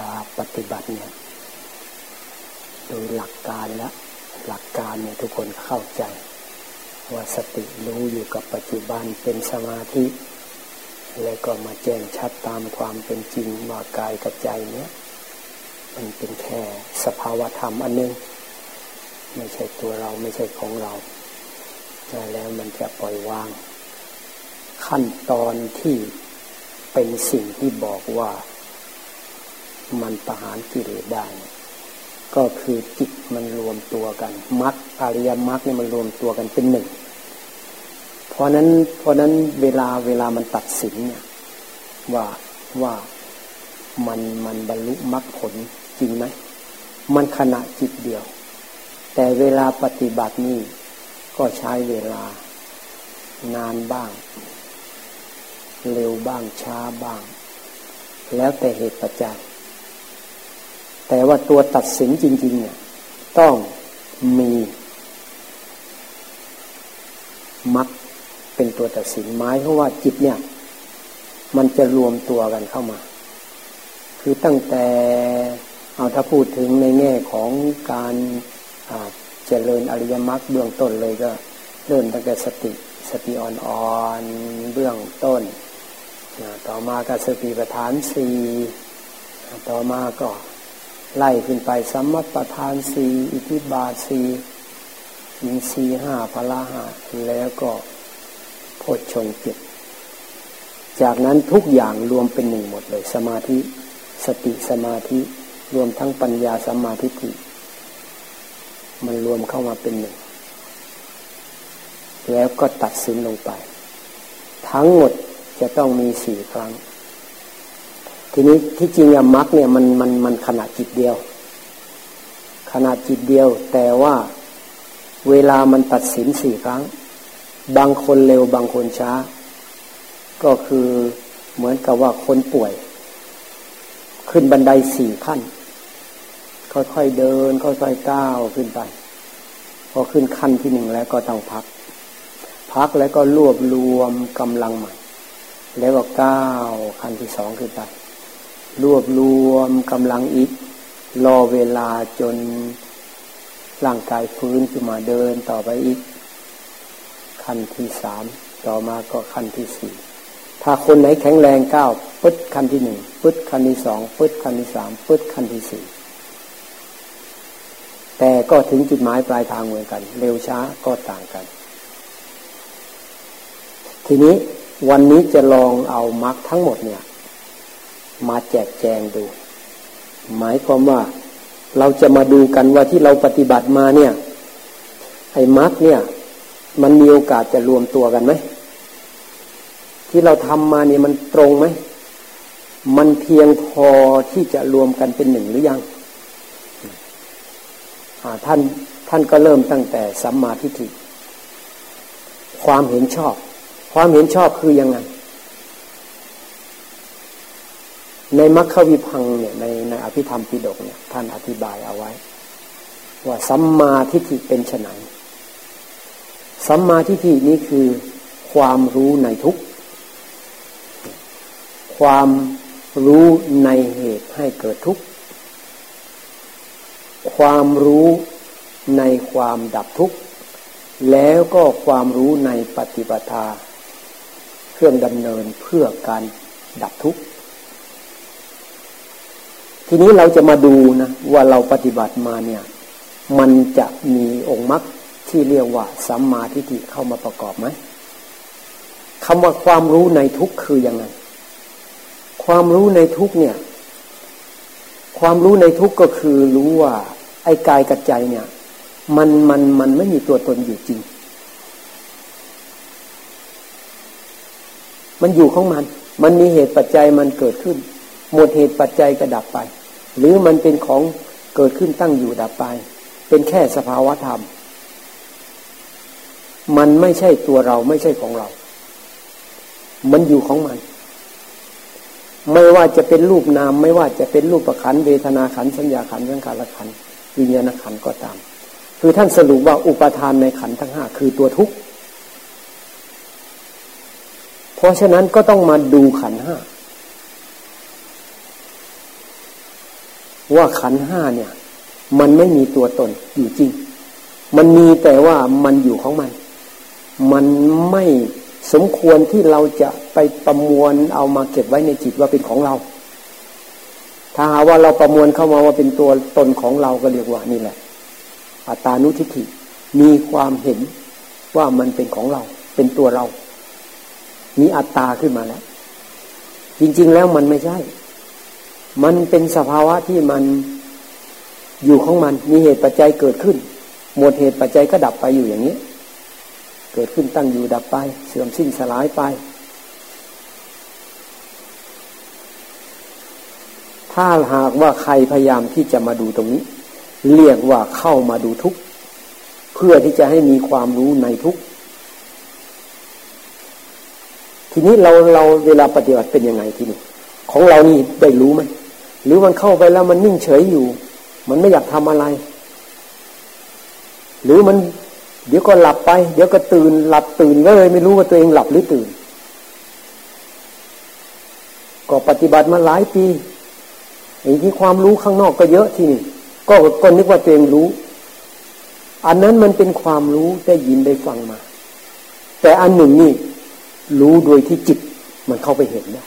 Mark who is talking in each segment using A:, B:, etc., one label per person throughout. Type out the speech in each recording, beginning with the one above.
A: ลาปฏิบัติเนี่ยโดยหลักการและหลักการเนี่ยทุกคนเข้าใจ ว่าสติรู้อยู่กับปัจจุบันเป็นสมาธิ แล้วก็มาแจ้งชัดตามความเป็นจริงว่ากายกับใจเนี่ยมันเป็นแค่สภาวธรรมอันนึง ไม่ใช่ตัวเราไม่ใช่ของเราได้แล้วมันจะปล่อยวาง ขั้นตอนที่เป็นสิ่งที่บอกว่า มันประหารกิเลสได้ ก็คือจิตมันรวมตัวกันมรรคอริยมรรคเนี่ยมันรวมตัวกันเป็นหนึ่ง เพราะนั้นเพราะนั้นเวลาเวลามันตัดสินเนี่ยว่าว่ามันมันบรรลุมรรคผลจริงไหมมันขณะจิตเดียว แต่เวลาปฏิบัตินี่ก็ใช้เวลานานบ้าง เร็วบ้างช้าบ้าง แล้วแต่เหตุปัจจัย แต่ว่าตัวตัดสินจริง ๆ เนี่ย ต้องมีมักเป็นตัวตัดสินไม้เพราะว่าจิตเนี่ย มันจะรวมตัวกันเข้ามา คือตั้งแต่เอาถ้าพูดถึงในแง่ของการเจริญอริยมรรคเบื้องต้นเลยก็ เริ่มตั้งแต่สติสติอ่อนๆเบื้องต้น ต่อมาก็สติปัฏฐานสี่ต่อมาก็ ไล่ขึ้นไปสัมมัประธานสีอิทิบาสีอินสีห้าพละห้าแล้วก็โพชฌงเจ็ดจากนั้นทุกอย่างรวมเป็นหนึ่งหมดเลย สมาธิสติสมาธิรวมทั้งปัญญาสมาธิิมันรวมเข้ามาเป็นหนึ่ง แล้วก็ตัดสินลงไป ทั้งหมดจะต้องมีสี่ครั้ง ทีนี้ที่จริงอะมรรคเนี่ยมันมันมันขนาดจิตเดียว ขนาดจิตเดียว แต่ว่าเวลามันตัดสินสี่ครั้ง บางคนเร็วบางคนช้า ก็คือเหมือนกับว่าคนป่วย ขึ้นบันไดสี่ขั้น ค่อยๆเดิน ค่อยๆก้าวขึ้นไป พอขึ้นขั้นที่หนึ่งแล้วก็ต้องพัก พักแล้วก็รวบรวมกำลังใหม่ แล้วก็ก้าวขั้นที่สองขึ้นไป รวบรวมกำลังอีก รอเวลาจนร่างกายฟื้นขึ้นมาเดินต่อไปอีก ขั้นที่สามต่อมาก็ขั้นที่สี่ถ้าคนไหนแข็งแรงก้าวปึ๊ดขั้นที่หนึ่งปึ๊ดขั้นที่สองปึ๊ดขั้นที่สามปึ๊ดขั้นที่สี่แต่ก็ถึงจุดหมายปลายทางเหมือนกัน เร็วช้าก็ต่างกัน ทีนี้วันนี้จะลองเอามรรคทั้งหมดเนี่ย มาแจกแจงดู หมายความว่าเราจะมาดูกันว่าที่เราปฏิบัติมาเนี่ย ไอ้มรรคเนี่ย มันมีโอกาสจะรวมตัวกันไหมที่เราทำมาเนี่ยมันตรงไหม มันเพียงพอที่จะรวมกันเป็นหนึ่งหรือยังท่านท่านก็เริ่มตั้งแต่สัมมาทิฏฐิความเห็นชอบ ความเห็นชอบคือยังไง ในมัคควิพังเนี่ยในในอภิธรรมปิฎกเนี่ยท่านอธิบายเอาไว้ ว่าสัมมาทิฏฐิเป็นไนสัมมาทิฏฐินี้คือความรู้ในทุกความรู้ในเหตุให้เกิดทุกข์ ความรู้ในความดับทุกข์ แล้วก็ความรู้ในปฏิปทา เครื่องดำเนินเพื่อการดับทุกข์ ทีนี้เราจะมาดูนะว่าเราปฏิบัติมาเนี่ย มันจะมีองค์มรรคที่เรียกว่าสัมมาทิฏฐิเข้ามาประกอบไหมคำว่าความรู้ในทุกคือยังไง ความรู้ในทุกเนี่ย ความรู้ในทุกก็คือรู้ว่า ไอ้กายกับใจเนี่ย มันมันมันไม่มีตัวตนอยู่จริง มันอยู่ของมัน มันมีเหตุปัจจัยมันเกิดขึ้น หมดเหตุปัจจัยก็ดับไป หรือมันเป็นของเกิดขึ้นตั้งอยู่ดับไป เป็นแค่สภาวะธรรม มันไม่ใช่ตัวเราไม่ใช่ของเรา มันอยู่ของมัน ไม่ว่าจะเป็นรูปนาม ไม่ว่าจะเป็นรูปประคันเวทนาขันสัญญาขันสังขารขันวิญญาณขันก็ตาม คือท่านสรุปว่าอุปทานในขันทั้งห้าคือตัวทุกข์เพราะฉะนั้นก็ต้องมาดูขันห้า ว่าขันห้าเนี่ย มันไม่มีตัวตนอยู่จริง มันมีแต่ว่ามันอยู่ของมัน มันไม่สมควรที่เราจะไปประมวลเอามาเก็บไว้ในจิตว่าเป็นของเรา ถ้าหาว่าเราประมวลเข้ามาว่าเป็นตัวตนของเราก็เรียกว่านี่แหละ อัตานุทิฏฐิมีความเห็นว่ามันเป็นของเรา เป็นตัวเรา มีอัตตาขึ้นมาแล้ว จริง ๆ แล้วมันไม่ใช่ มันเป็นสภาวะที่มันอยู่ของมัน มีเหตุปัจจัยเกิดขึ้น หมดเหตุปัจจัยก็ดับไปอยู่อย่างนี้ เกิดขึ้นตั้งอยู่ดับไป เสื่อมสิ้นสลายไป ถ้าหากว่าใครพยายามที่จะมาดูตรงนี้ เรียกว่าเข้ามาดูทุกเพื่อที่จะให้มีความรู้ในทุกทีนี้เราเราเวลาปฏิบัติเป็นยังไงทีนี้ของเรานี่ได้รู้ไหม หรือมันเข้าไปแล้วมันนิ่งเฉยอยู่ มันไม่อยากทำอะไร หรือมัน เดี๋ยวก็หลับไป เดี๋ยวก็ตื่น หลับตื่นก็เลยไม่รู้ว่าตัวเองหลับหรือตื่น ก็ปฏิบัติมาหลายปีไอ้ที่ความรู้ข้างนอกก็เยอะที่นี่ ก็ก็นึกว่าตัวเองรู้ อันนั้นมันเป็นความรู้ได้ยินได้ฟังมา แต่อันหนึ่งนี่ รู้โดยที่จิตมันเข้าไปเห็นได้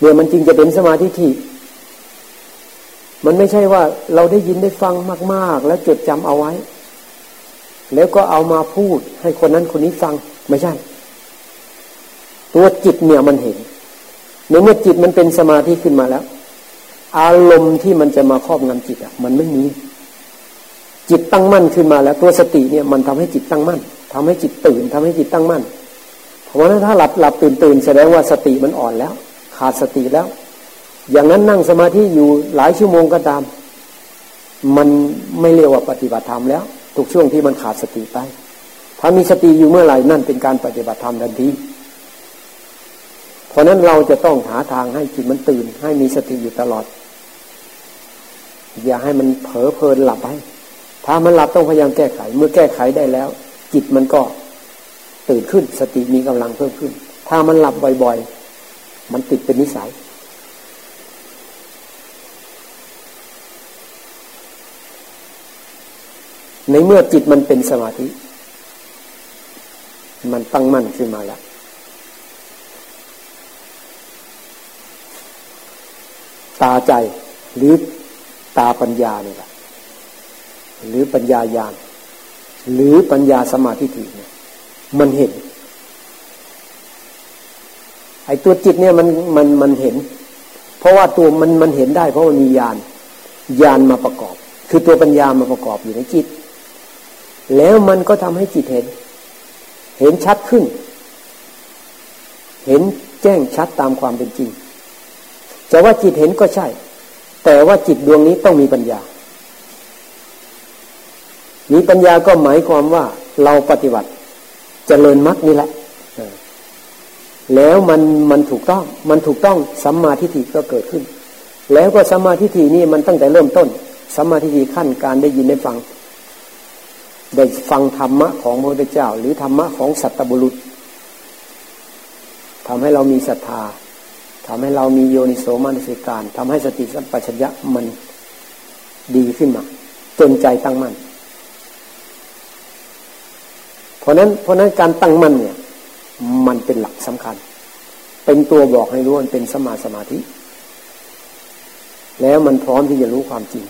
A: เนี่ยมันจริงจะเป็นสมาธิที่ มันไม่ใช่ว่าเราได้ยินได้ฟังมาก ๆ แล้วจดจำเอาไว้ แล้วก็เอามาพูดให้คนนั้นคนนี้ฟังไม่ใช่ ตัวจิตเนี่ยมันเห็นในเมื่อจิตมันเป็นสมาธิขึ้นมาแล้ว อารมณ์ที่มันจะมาครอบงำจิตอะ มันไม่มีจิตตั้งมั่นขึ้นมาแล้ว ตัวสติเนี่ยมันทำให้จิตตั้งมั่นทำให้จิตตื่นทำให้จิตตั้งมั่น เพราะนั้นถ้าหลับหลับตื่นตื่นแสดงว่าสติมันอ่อนแล้ว ขาดสติแล้ว อย่างนั้นนั่งสมาธิอยู่หลายชั่วโมงก็ตาม มันไม่เรียกว่าปฏิบัติธรรมแล้วทุกช่วงที่มันขาดสติไป ถ้ามีสติอยู่เมื่อไหร่นั่นเป็นการปฏิบัติธรรมทันทีเพราะนั้นเราจะต้องหาทางให้จิตมันตื่น ให้มีสติอยู่ตลอด อย่าให้มันเผลอเพลินหลับไปถ้ามันหลับต้องพยายามแก้ไข เมื่อแก้ไขได้แล้ว จิตมันก็ตื่นขึ้นสติมีกำลังเพิ่มขึ้น ถ้ามันหลับบ่อย ๆ มันติดเป็นนิสัย ในเมื่อจิตมันเป็นสมาธิ มันตั้งมั่นขึ้นมาแล้วตาใจหรือตาปัญญาเนี่ยแหละหรือปัญญายาณหรือปัญญาสมาธิถี่เนี่ยมันเห็น ไอ้ตัวจิตเนี่ยมันมันมันเห็น เพราะว่าตัวมันมันเห็นได้ เพราะมันมีญาณญาณมาประกอบ คือตัวปัญญามาประกอบอยู่ในจิต แล้วมันก็ทำให้จิตเห็น เห็นชัดขึ้น เห็นแจ้งชัดตามความเป็นจริง จะว่าจิตเห็นก็ใช่ แต่ว่าจิตดวงนี้ต้องมีปัญญา มีปัญญาก็หมายความว่าเราปฏิบัติจเจริญมรรคนี่แหละแล้วมันมันถูกต้อง มันถูกต้องสัมมาทิฏฐิก็เกิดขึ้น แล้วก็สัมมาทิฏฐินี่มันตั้งแต่เริ่มต้นสัมมาทิฏฐิขั้นการได้ยินได้ฟัง ได้ฟังธรรมะของพระพุทธเจ้า หรือธรรมะของสัตบุรุษทำให้เรามีศรัทธาทำให้เรามีโยนิโสมนสิการทำให้สติสัมปชัญญะมันดีขึ้นมา จนใจตั้งมั่นเพราะนั้นเพราะนั้นการตั้งมั่นเนี่ย มันเป็นหลักสำคัญ เป็นตัวบอกให้รู้มันเป็นสมาสมาธิ แล้วมันพร้อมที่จะรู้ความจริง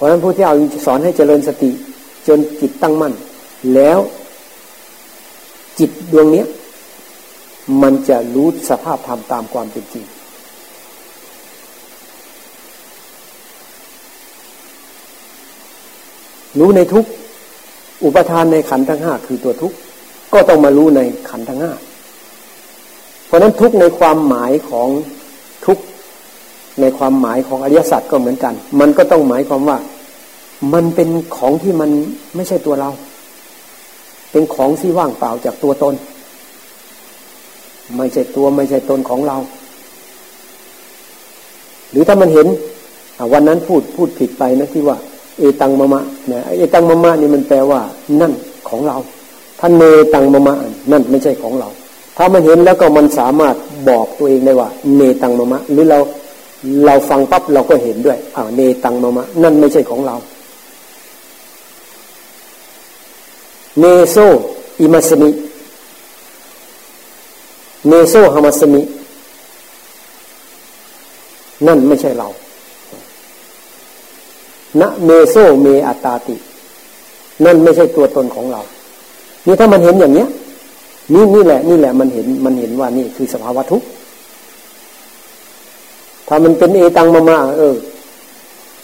A: ราะฉะนั้นผู้ที่เอาสอนให้เจริญสติ จนจิตตั้งมั่น แล้วจิตดวงนี้มันจะรู้สภาพธรรมตามความเป็นจริง รู้ในทุกอุปทานในขันทั้งห้าคือตัวทุกก็ต้องมารู้ในขันทั้งห้าเพราะนั้นทุกในความหมายของ ในความหมายของอริยสัจก็เหมือนกัน มันก็ต้องหมายความว่า มันเป็นของที่มันไม่ใช่ตัวเรา เป็นของที่ว่างเปล่าจากตัวตน ไม่ใช่ตัวไม่ใช่ตนของเรา หรือถ้ามันเห็นวันนั้นพูดพูดผิดไปนะที่ว่า เอตังมะมะนะเอตังมะมะนี่มันแปลว่า นั่นของเราถ้านเนตังมะมะนั่นไม่ใช่ของเรา ถ้ามันเห็นแล้วก็มันสามารถบอกตัวเองได้ว่าเนตังมะมะหรือเรา เราฟังปั๊บเราก็เห็นด้วยอ่าเนตังมามะ นั่นไม่ใช่ของเรา เนโซอิมัสมิเนโซฮามัสมิ นั่นไม่ใช่เราณเมโซเมอัตาติ นั่นไม่ใช่ตัวตนของเรา นี่ถ้ามันเห็นอย่างเนี้ย นี่นี่แหละ นี่แหละมันเห็นมันเห็นว่านี่คือสภาวะทุกข์ ถ้ามันเป็นเอตังมามาเออ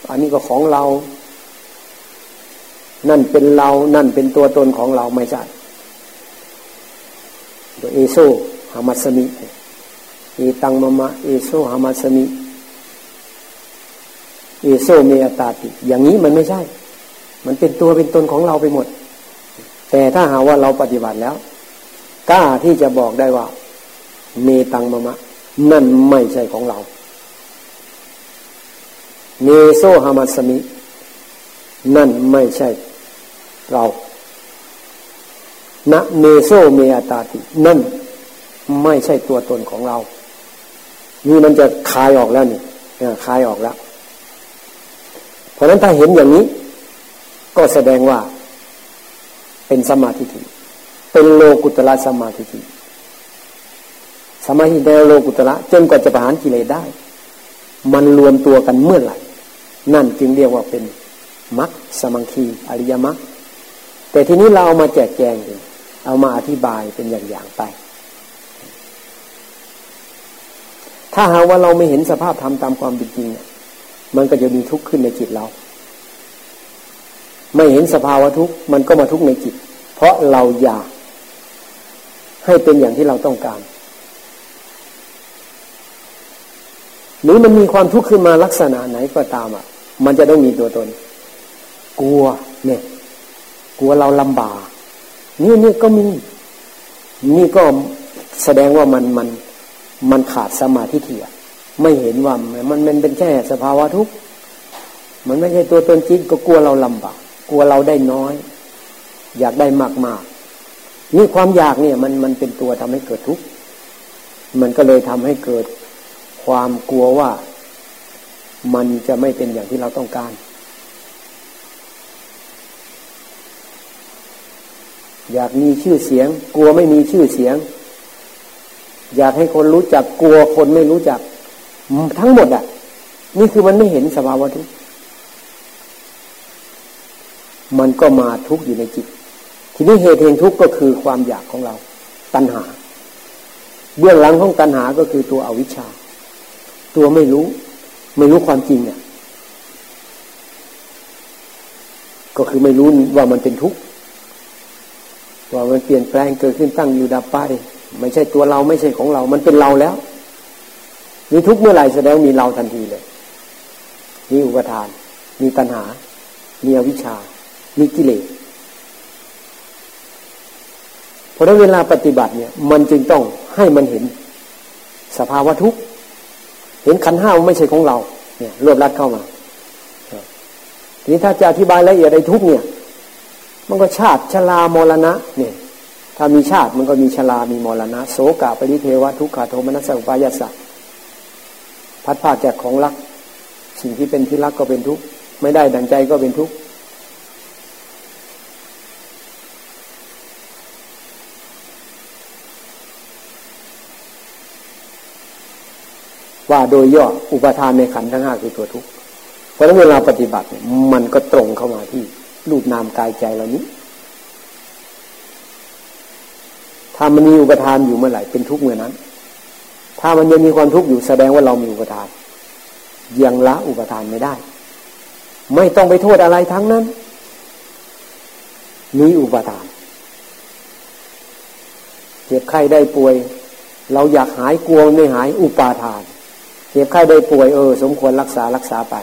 A: อันนี้ก็ของเรา นั่นเป็นเรา นั่นเป็นตัวตนของเราไม่ใช่ตัวเอโซฮามัสมิเอตังมามาเอโซฮามัสมิเอโซเมอตาติ อย่างนี้มันไม่ใช่ มันเป็นตัวเป็นตนของเราไปหมด แต่ถ้าหาว่าเราปฏิบัติแล้วกล้าที่จะบอกได้ว่า เมตังมะมะ นั่นไม่ใช่ของเรา เนโซฮามาสมิ นั่นไม่ใช่เราณเนโซเมอตาติ นั่นไม่ใช่ตัวตนของเรา นี่มันจะคายออกแล้วนี่คายออกแล้ว เพราะนั้นถ้าเห็นอย่างนี้ ก็แสดงว่า เป็นสมาธิิเป็นโลกุตละสมาธิิสมาธิในโลกุตละจนกว่าจะประหารกิเลสได้ มันรวมตัวกันเมื่อไหร่ นั่นจึงเรียกว่าเป็นมัคสมังคีอริยมัคแต่ทีนี้เราเอามาแจกแจงเองเอามาอธิบายเป็นอย่างๆไป ถ้าหากว่าเราไม่เห็นสภาพธรรมตามความเป็นจริงเนี่ยมันก็จะมีทุกข์ขึ้นในจิตเรา ไม่เห็นสภาวะทุกข์มันก็มาทุกข์ในจิต เพราะเราอยากให้เป็นอย่างที่เราต้องการ หรือมันมีความทุกข์ขึ้นมาลักษณะไหนก็ตามอะ มันจะต้องมีตัวตน กลัว เนี่ย กลัวเราลำบากนี่นี่ก็มี นี่ก็แสดงว่ามันมันมันขาดสมาธิเถียไม่เห็นว่ามันมันเป็นแค่สภาวะทุกข์มันไม่ใช่ตัวตนจริงก็กลัวเราลำบาก กลัวเราได้น้อย อยากได้มากมากนี่ความอยากเนี่ยมันมันเป็นตัวทำให้เกิดทุกข์มันก็เลยทำให้เกิดความกลัวว่า มันจะไม่เป็นอย่างที่เราต้องการ อยากมีชื่อเสียง กลัวไม่มีชื่อเสียง อยากให้คนรู้จักกลัวคนไม่รู้จัก ทั้งหมดอะ นี่คือมันไม่เห็นสภาวะทุกมันก็มาทุกข์อยู่ในจิต ทีนี้เหตุแห่งทุกข์ก็คือความอยากของเรา ตัณหา เบื้องหลังของตัณหาก็คือตัวอวิชชา ตัวไม่รู้ ไม่รู้ความจริงเนี่ยก็คือไม่รู้ว่ามันเป็นทุกข์ว่ามันเปลี่ยนแปลงเกิดขึ้นตั้งอยู่ดับไป ไม่ใช่ตัวเราไม่ใช่ของเรา มันเป็นเราแล้ว มีทุกข์เมื่อไหร่แสดงมีเราทันทีเลยมีอุปทาน มีตัณหา มีอวิชชา มีกิเลสเพราะนั้นเวลาปฏิบัติเนี่ย มันจึงต้องให้มันเห็น สภาวะทุกข์ เห็นขันห้าไม่ใช่ของเรา เนี่ย รวบรัดเข้ามาทีนี้ถ้าจะอธิบายละเอียดในทุกเนี่ย มันก็ชาติชรามรณะ เนี่ย ถ้ามีชาติมันก็มีชรามีมรณะ โสกาปริเทวะทุกขาโทมนัสสุปายาสะพัดพาจากของรัก สิ่งที่เป็นที่รักก็เป็นทุกข์ไม่ได้ดังใจก็เป็นทุกข์ ว่าโดยย่ออุปทานในขันธ์ทั้งห้าคือตัวทุกข์เพราะนั้นเวลาปฏิบัติมันก็ตรงเข้ามาที่รูปนามกายใจเหล่านี้ถ้ามันมีอุปทานอยู่เมื่อไหร่เป็นทุกข์เมื่อนั้น ถ้ามันยังมีความทุกข์อยู่แสดงว่าเรามีอุปทานยังละอุปทานไม่ได้ ไม่ต้องไปโทษอะไรทั้งนั้น มีอุปทานเจ็บไข้ได้ป่วย เราอยากหายกลัวไม่หายอุปาทาน จ็บไข้ได้ป่วยเออ สมควรรักษารักษาไป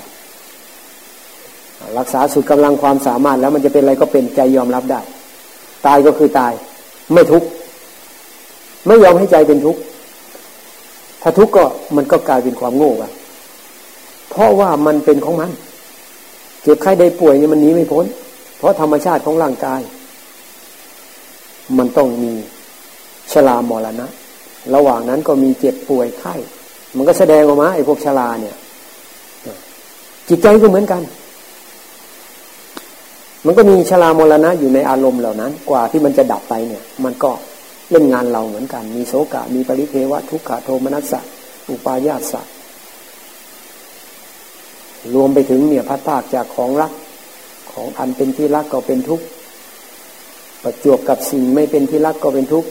A: รักษาสุดกำลังความสามารถแล้วมันจะเป็นอะไรก็เป็นใจยอมรับได้ ตายก็คือตาย ไม่ทุกข์ไม่ยอมให้ใจเป็นทุกข์ถ้าทุกข์ก็มันก็กลายเป็นความโง่ไปเพราะว่ามันเป็นของมัน เจ็บไข้ได้ป่วยเนี่ยมันหนีไม่พ้น เพราะธรรมชาติของร่างกาย มันต้องมีชรามรณะ ระหว่างนั้นก็มีเจ็บป่วยไข้ มันก็แสดงออกมาไอ้พวกชราเนี่ยจิตใจก็เหมือนกัน มันก็มีชรามรณะอยู่ในอารมณ์เหล่านั้น กว่าที่มันจะดับไปเนี่ย มันก็เล่นงานเราเหมือนกัน มีโศกะ มีปริเทวะ ทุกขโทมนัสสะ อุปาญาสะ รวมไปถึงเนี่ยพัดภาคจากของรัก ของอันเป็นที่รักก็เป็นทุกข์ ประจวบกับสิ่งไม่เป็นที่รักก็เป็นทุกข์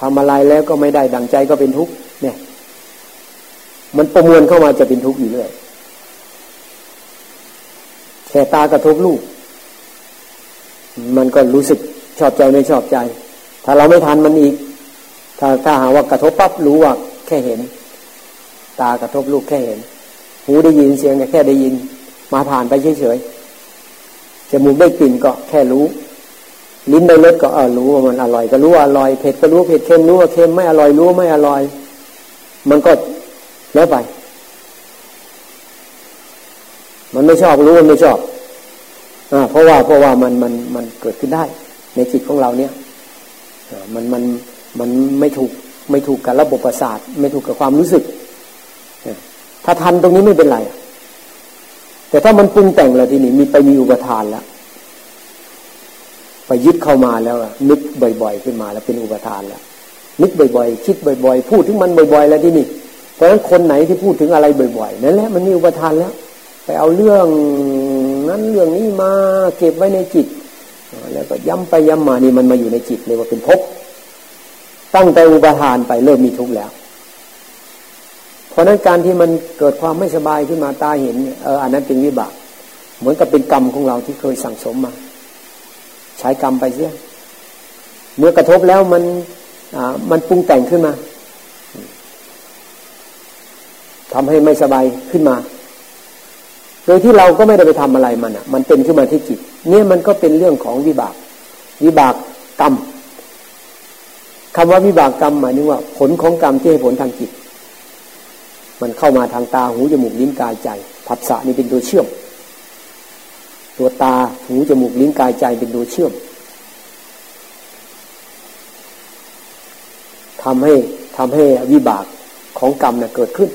A: ทำอะไรแล้วก็ไม่ได้ดังใจก็เป็นทุกข์ เนี่ย มันประมวลเข้ามาจะเป็นทุกข์อยู่เรื่อยแค่ตากระทบลูก มันก็รู้สึกชอบใจไม่ชอบใจ ถ้าเราไม่ทันมันอีก ถ้าถ้าหาว่ากระทบปั๊บรู้ว่าแค่เห็น ตากระทบลูกแค่เห็น หูได้ยินเสียงแค่ได้ยิน มาผ่านไปเฉยๆจมูกได้กลิ่นก็แค่รู้ลิ้นได้รสก็เออรู้ว่ามันอร่อยก็รู้ว่าอร่อยเผ็ดก็รู้เผ็ดเค็มรู้ว่าเค็มไม่อร่อยรู้ไม่อร่อย มันก็ แล้วไป มันไม่ชอบรู้มันไม่ชอบอเพราะว่าเพราะว่ามันมันมันเกิดขึ้นได้ ในจิตของเราเนี่ยมันมันมันไม่ถูกไม่ถูกกับระบบประสาท ไม่ถูกกับความรู้สึก ถ้าทันตรงนี้ไม่เป็นไร แต่ถ้ามันปรุงแต่งแล้วทีนี้มีไปมีอุปทานแล้วไปยึดเข้ามาแล้วนึกบ่อย ๆ ขึ้นมาแล้วเป็นอุปทานแล้วนึกบ่อย ๆ คิดบ่อย ๆ พูดถึงมันบ่อย ๆ แล้วที่นี่ ราะฉะนั้นคนไหนที่พูดถึงอะไรบ่อยๆนั่นแหละมันมีอุปทานแล้ว ไปเอาเรื่องนั้นเรื่องนี้มาเก็บไว้ในจิต แล้วก็ย้ำไปย้ำมานี่มันมาอยู่ในจิตเลยว่าเป็นภพตั้งแต่อุปทานไปเริ่มมีทุกข์แล้ว เพราะนั้นการที่มันเกิดความไม่สบายขึ้นมาตาเห็นเอออันนั้นเป็นวิบาก เหมือนกับเป็นกรรมของเราที่เคยสั่งสมมา ใช้กรรมไปเสียเมื่อกระทบแล้วมันมันปรุงแต่งขึ้นมา ทำให้ไม่สบายขึ้นมา โดยที่เราก็ไม่ได้ไปทำอะไรมันอะ มันเป็นขึ้นมาที่จิต เนี่ยมันก็เป็นเรื่องของวิบาก วิบากกรรมคำว่าวิบากกรรมหมายถึงว่า ผลของกรรมที่ให้ผลทางจิต มันเข้ามาทางตาหูจมูกลิ้นกายใจผัสสะนี่เป็นตัวเชื่อม ตัวตาหูจมูกลิ้นกายใจเป็นตัวเชื่อมทำให้ทำให้วิบากของกรรมนะ่ะเกิดขึ้น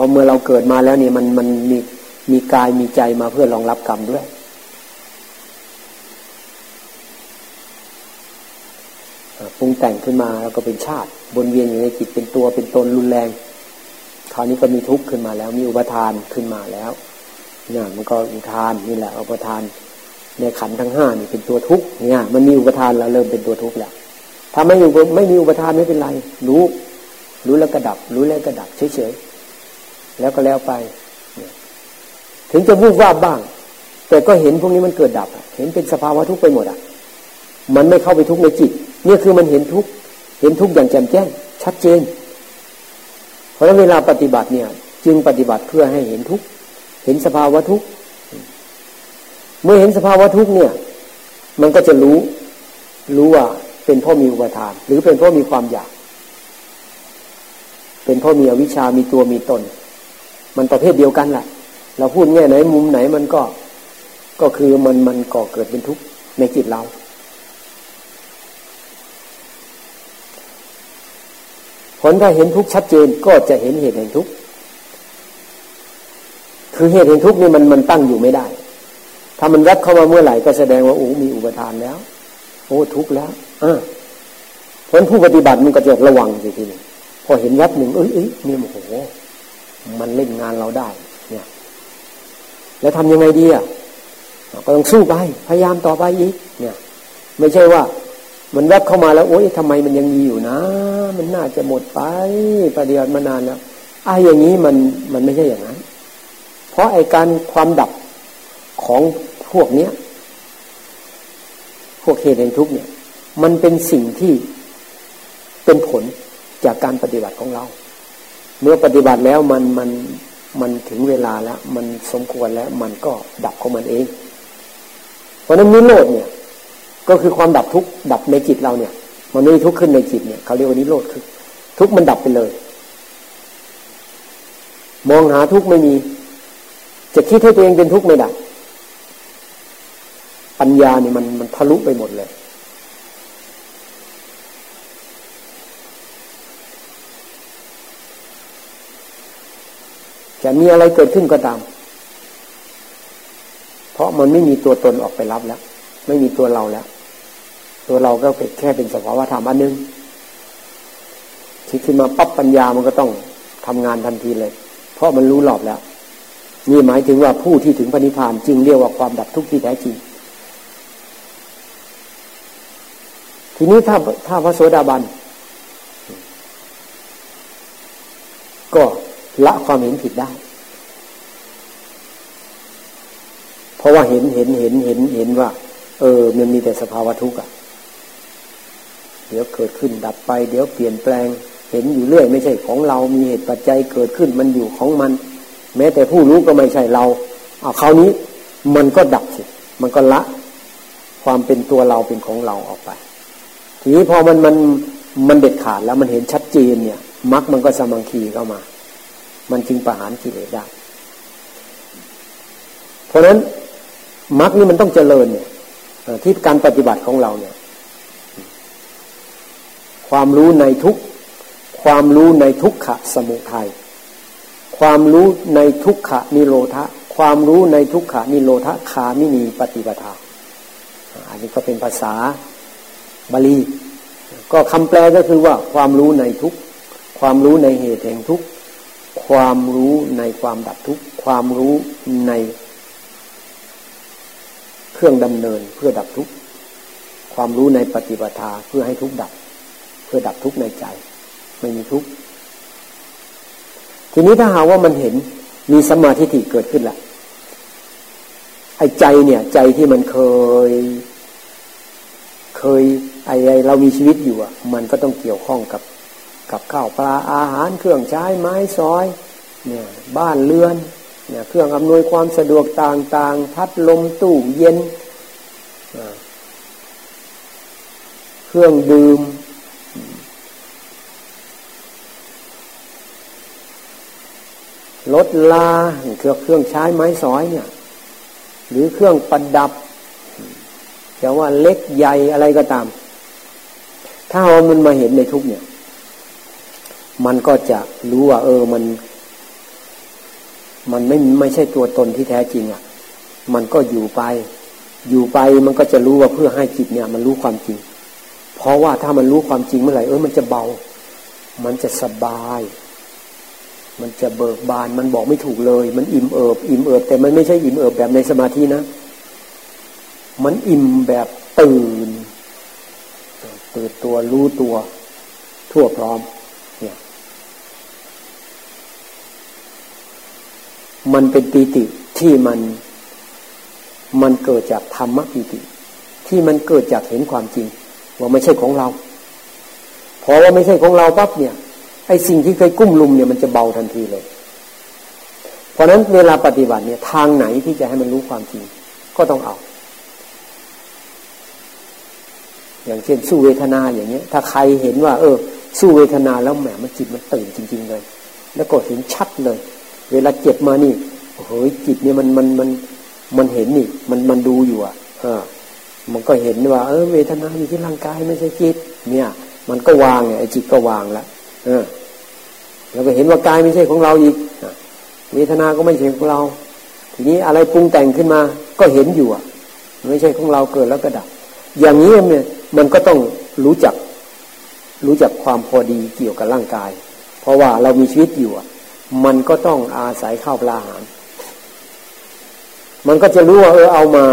A: พอเมื่อเราเกิดมาแล้วเนี่ยมันมันมีมีกายมีใจมาเพื่อรองรับกรรมด้วย ปรุงแต่งขึ้นมาแล้วก็เป็นชาติบนเวียนอยู่ในจิตเป็นตัวเป็นตนรุนแรง คราวนี้ก็มีทุกข์ขึ้นมาแล้ว มีอุปทานขึ้นมาแล้วเนี่ยมันก็อุทานนี่แหละอุปทาน ในขันทั้งห้านี่เป็นตัวทุกข์เนี่ยมันมีอุปทานแล้วเริ่มเป็นตัวทุกข์แล้วถ้าไม่อยู่ไม่มีอุปทานไม่เป็นไร รู้ รู้แล้วก็ดับ รู้แล้วก็ดับเฉยๆ แล้วก็แล้วไป ถึงจะวูบวาบบ้าง แต่ก็เห็นพวกนี้มันเกิดดับ เห็นเป็นสภาวะทุกข์ไปหมดอะ มันไม่เข้าไปทุกข์ในจิตเนี่ยคือมันเห็นทุกข์เห็นทุกข์อย่างแจ่มแจ้ง ชัดเจน เพราะเวลาปฏิบัติเนี่ย จึงปฏิบัติเพื่อให้เห็นทุกข์เห็นสภาวะทุกข์เมื่อเห็นสภาวะทุกข์เนี่ย มันก็จะรู้รู้ว่าเป็นพ่อมีอุปทาน หรือเป็นพ่อมีความอยาก เป็นพ่อมีอวิชามีตัวมีตน มันประเภทเดียวกันแหละเราพูดแง่ไหนมุมไหนมันก็ก็คือมันมันก่อเกิดเป็นทุกข์ในจิตเรา ผลถ้าเห็นทุกข์ชัดเจนก็จะเห็นเหตุแห่งทุกข์คือเหตุแห่งทุกข์นี่มันมันตั้งอยู่ไม่ได้ ถ้ามันรัดเข้ามาเมื่อไหร่ก็แสดงว่าโอ้มีอุปทานแล้ว โอ้ทุกข์แล้วอ่าผลผู้ปฏิบัติมันก็จะระวังสิทีนี้พอเห็นวัดหนึ่งเอ้ยเอ้ยนี่โอ้โห มันเล่นงานเราได้ เนี่ย แล้วทำยังไงดีอะก็ต้องสู้ไป พยายามต่อไปอีก เนี่ย ไม่ใช่ว่า มันแวบเข้ามาแล้วโอ๊ยทำไมมันยังมีอยู่นะ มันน่าจะหมดไปประเดี๋ยวมานานแล้วไอ้อย่างนี้มันมันไม่ใช่อย่างนั้น เพราะไอ้การความดับของพวกเนี้ยพวกเหตุแห่งทุกเนี่ย มันเป็นสิ่งที่เป็นผลจากการปฏิบัติของเรา เมื่อปฏิบัติแล้วมันมันมันถึงเวลาแล้ว มันสมควรแล้ว มันก็ดับของมันเอง เพราะนั้นนิโรธเนี่ย ก็คือความดับทุกข์ดับในจิตเราเนี่ย มันไม่ทุกข์ขึ้นในจิตเนี่ยเขาเรียกว่านิโรธคือ ทุกข์มันดับไปเลย มองหาทุกข์ไม่มี จะคิดให้ตัวเองเป็นทุกข์ไม่ได้ปัญญาเนี่ยมันมันทะลุไปหมดเลย จะมีอะไรเกิดขึ้นก็ตาม เพราะมันไม่มีตัวตนออกไปรับแล้ว ไม่มีตัวเราแล้ว ตัวเราก็เป็นแค่เป็นสภาวะธรรมอันนึงคิดขึ้นมาปั๊บปัญญามันก็ต้องทำงานทันทีเลย เพราะมันรู้หลอบแล้ว นี่หมายถึงว่าผู้ที่ถึงปณิพานจึงเรียกว่าความดับทุกข์ที่แท้จริง ทีนี้ถ้าถ้าพระโสดาบัน ก็ ละความเห็นผิดได้ เพราะว่าเห็นเห็นเห็นเห็นเห็นว่า เออ มันมีแต่สภาวะทุกข์อะเดี๋ยวเกิดขึ้นดับไป เดี๋ยวเปลี่ยนแปลง เห็นอยู่เรื่อย ไม่ใช่ของเรา มีเหตุปัจจัยเกิดขึ้นมันอยู่ของมัน แม้แต่ผู้รู้ก็ไม่ใช่เราเอาคราวนี้มันก็ดับสิ มันก็ละ ความเป็นตัวเราเป็นของเราออกไป ทีนี้พอมันมันมันเด็ดขาดแล้วมันเห็นชัดเจนเนี่ยมรรคมันก็สมังคีเข้ามา มันจึงประหารกิเลสได้ เพราะฉะนั้นมรรคนี่มันต้องเจริญเนี่ยที่การปฏิบัติของเราเนี่ย ความรู้ในทุกความรู้ในทุกขะสมุทัยความรู้ในทุกขะนิโรธะ ความรู้ในทุกขะนิโรธะคามินีปฏิปทาอันนี้ก็เป็นภาษาบาลี ก็คำแปลก็คือว่าความรู้ในทุกความรู้ในเหตุแห่งทุก ความรู้ในความดับทุกข์ ความรู้ใน เครื่องดำเนินเพื่อดับทุกข์ ความรู้ในปฏิปทาเพื่อให้ทุกข์ดับ เพื่อดับทุกข์ในใจ ไม่มีทุกข์ ทีนี้ถ้าหาว่ามันเห็นมีสมาธิิเกิดขึ้นละไอ้ใจเนี่ย ใจที่มันเคย เคยไอ้เรามีชีวิตอยู่อะ มันก็ต้องเกี่ยวข้องกับ กับข้าวปลาอาหารเครื่องใช้ไม้ซอยเนี่ยบ้านเรือนเนี่ยเครื่องอำนวยความสะดวกต่างๆ พัดลมตู้เย็น เครื่องดื่ม รถลาเครื่องเครื่องใช้ไม้สอยเนี่ย หรือเครื่องประดับจะว่าเล็กใหญ่อะไรก็ตาม ถ้าเอามันมาเห็นในทุกเนี่ย มันก็จะรู้ว่า เออมัน มันไม่ไม่ใช่ตัวตนที่แท้จริงอะ่ะ มันก็อยู่ไป อยู่ไปมันก็จะรู้ว่าเพื่อให้จิตเนี่ย มันรู้ความจริง เพราะว่าถ้ามันรู้ความจริงเมื่อไหร่เออมันจะเบา มันจะสบาย มันจะเบิกบาน มันบอกไม่ถูกเลย มันอิ่มเอิบ อิ่มเอิบ แต่มันไม่ใช่อิ่มเอิบแบบในสมาธินะ มันอิ่มแบบตื่นตื่นตัวรู้ตัวทั่วพร้อมเนี่ย มันเป็นปีติที่มันมันเกิดจากธรรมปีติ ที่มันเกิดจากเห็นความจริง ว่าไม่ใช่ของเราพอว่าไม่ใช่ของเราปั๊บเนี่ยไอ้สิ่งที่เคยกุ้มลุมเนี่ยมันจะเบาทันทีเลย เพราะนั้นเวลาปฏิบัติเนี่ยทางไหนที่จะให้มันรู้ความจริง ก็ต้องเอา อย่างเช่นสู้เวทนาอย่างเงี้ย ถ้าใครเห็นว่า เออ สู้เวทนาแล้วแหมมันจิตมันตื่นจริง ๆ เลย แล้วก็เห็นชัดเลย เวลาเจ็บมานี่โอ้ยจิตเนี่ยมันมันมันมันเห็นนี่ มันมันดูอยู่อะเออมันก็เห็นว่า เออเวทนาอยู่ที่ร่างกายไม่ใช่จิต เนี่ย มันก็วางไงไอ้จิตก็วางแล้วเออเราก็เห็นว่ากายไม่ใช่ของเราอีกเวทนาก็ไม่ใช่ของเรา ทีนี้อะไรปรุงแต่งขึ้นมา ก็เห็นอยู่อะ ไม่ใช่ของเราเกิดแล้วก็ดับ อย่างนี้เนี่ยมันก็ต้องรู้จัก รู้จักความพอดีเกี่ยวกับร่างกาย เพราะว่าเรามีชีวิตอยู่อะ มันก็ต้องอาศัยข้าวปลาอาหาร มันก็จะรู้ว่าเออเอามา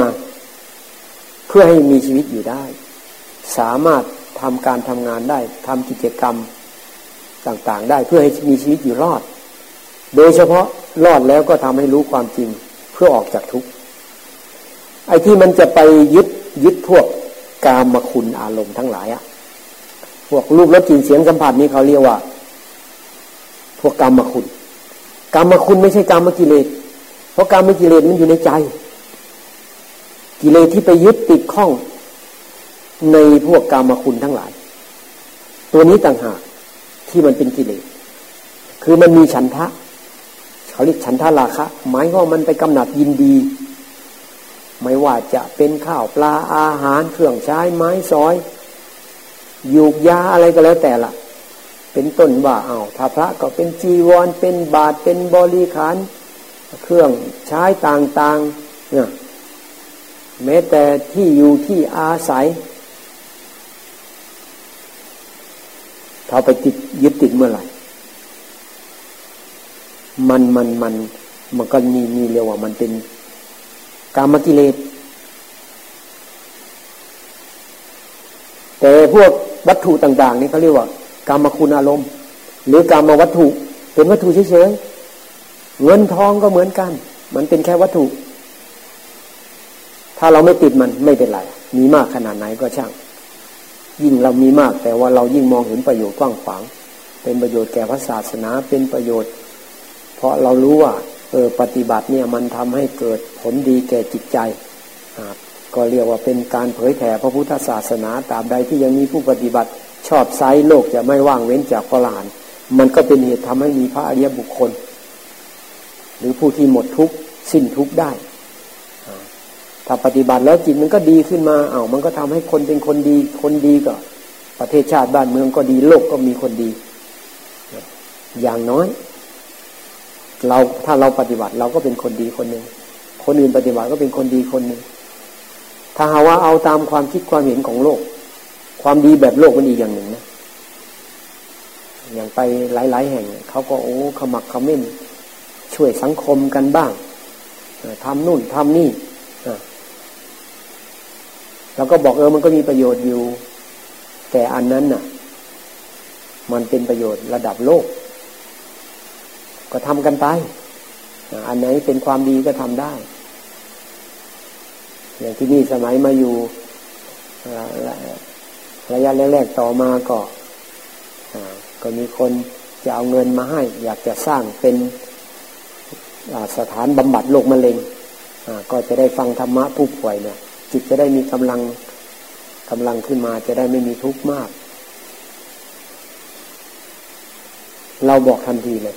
A: เพื่อให้มีชีวิตอยู่ได้ สามารถทำการทำงานได้ทำกิจกรรมต่างๆ ได้เพื่อให้มีชีวิตอยู่รอด โดยเฉพาะรอดแล้วก็ทำให้รู้ความจริงเพื่อออกจากทุกข์ไอ้ที่มันจะไปยึดยึดพวกกามคุณอารมณ์ทั้งหลายอะพวกรูปรสกลิ่นเสียงสัมผัสนี้เขาเรียกว่า พวกกามคุณ กามคุณไม่ใช่กามกิเลส เพราะกามกิเลสมันอยู่ในใจ กิเลสที่ไปยึดติดข้อง ในพวกกามคุณทั้งหลาย ตัวนี้ต่างหากที่มันเป็นกิเลส คือมันมีฉันทะเขาเรียกฉันทะราคะหมายว่ามันไปกำหนัดยินดี ไม่ว่าจะเป็นข้าวปลาอาหารเครื่องใช้ไม้ซอยยูกยาอะไรก็แล้วแต่ละ เป็นต้นว่าเอาถ้าพระก็เป็นจีวร เป็นบาทเป็นบริขารเครื่องใช้ต่างๆเนี่ยแม้แต่ที่อยู่ที่อาศัยเขาไปติดยึดติดเมื่อไหร่ มันมันมันมันก็มีมีเรียกว่ามันเป็นกามกิเลส แต่พวกวัตถุต่าง ๆ นี่เขาเรียกว่า กามคุณอารมณ์ หรือกามวัตถุ เป็นวัตถุเฉยๆเงินทองก็เหมือนกัน มันเป็นแค่วัตถุ ถ้าเราไม่ติดมันไม่เป็นไร มีมากขนาดไหนก็ช่าง ยิ่งเรามีมากแต่ว่าเรายิ่งมองเห็นประโยชน์กว้างขวาง เป็นประโยชน์แก่พระศาสนาเป็นประโยชน์ เพราะเรารู้ว่าเออปฏิบัติเนี่ยมันทำให้เกิดผลดีแก่จิตใจก็เรียกว่าเป็นการเผยแผ่พระพุทธศาสนาตราบใดที่ยังมีผู้ปฏิบัติ ชอบไซโลกจะไม่ว่างเว้นจากพลาน มันก็เป็นเหตุทำให้มีพระอริยบุคคล หรือผู้ที่หมดทุกข์สิ้นทุกข์ได้ ถ้าปฏิบัติแล้วจิตมันก็ดีขึ้นมาเอา้ามันก็ทำให้คนเป็นคนดีคนดีก็ ประเทศชาติบ้านเมืองก็ดีโลกก็มีคนดี อย่างน้อย เราถ้าเราปฏิบัติเราก็เป็นคนดีคนหนึ่งคนอื่นปฏิบัติก็เป็นคนดีคนหนึ่งถ้าหาว่าเอาตามความคิดความเห็นของโลก ความดีแบบโลกมันอีกอย่างหนึ่งนะอย่างไปหลาย ๆ แห่งเขาก็โอ้ขมักขม้น ช่วยสังคมกันบ้างทำนู่นทำนี่เราก็บอกเออมันก็มีประโยชน์อยู่ แต่อันนั้นน่ะ มันเป็นประโยชน์ระดับโลก ก็ทำกันไปอันไหนเป็นความดีก็ทำได้ อย่างที่นี่สมัยมาอยู่ ระยะแรกๆต่อมาก็ก็มีคนจะเอาเงินมาให้ อยากจะสร้างเป็นสถานบำบัดโรคมะเร็งก็จะได้ฟังธรรมะผู้ป่วยเนี่ยจิตจะได้มีกำลังกำลังขึ้นมาจะได้ไม่มีทุกข์มาก เราบอกทันทีเลย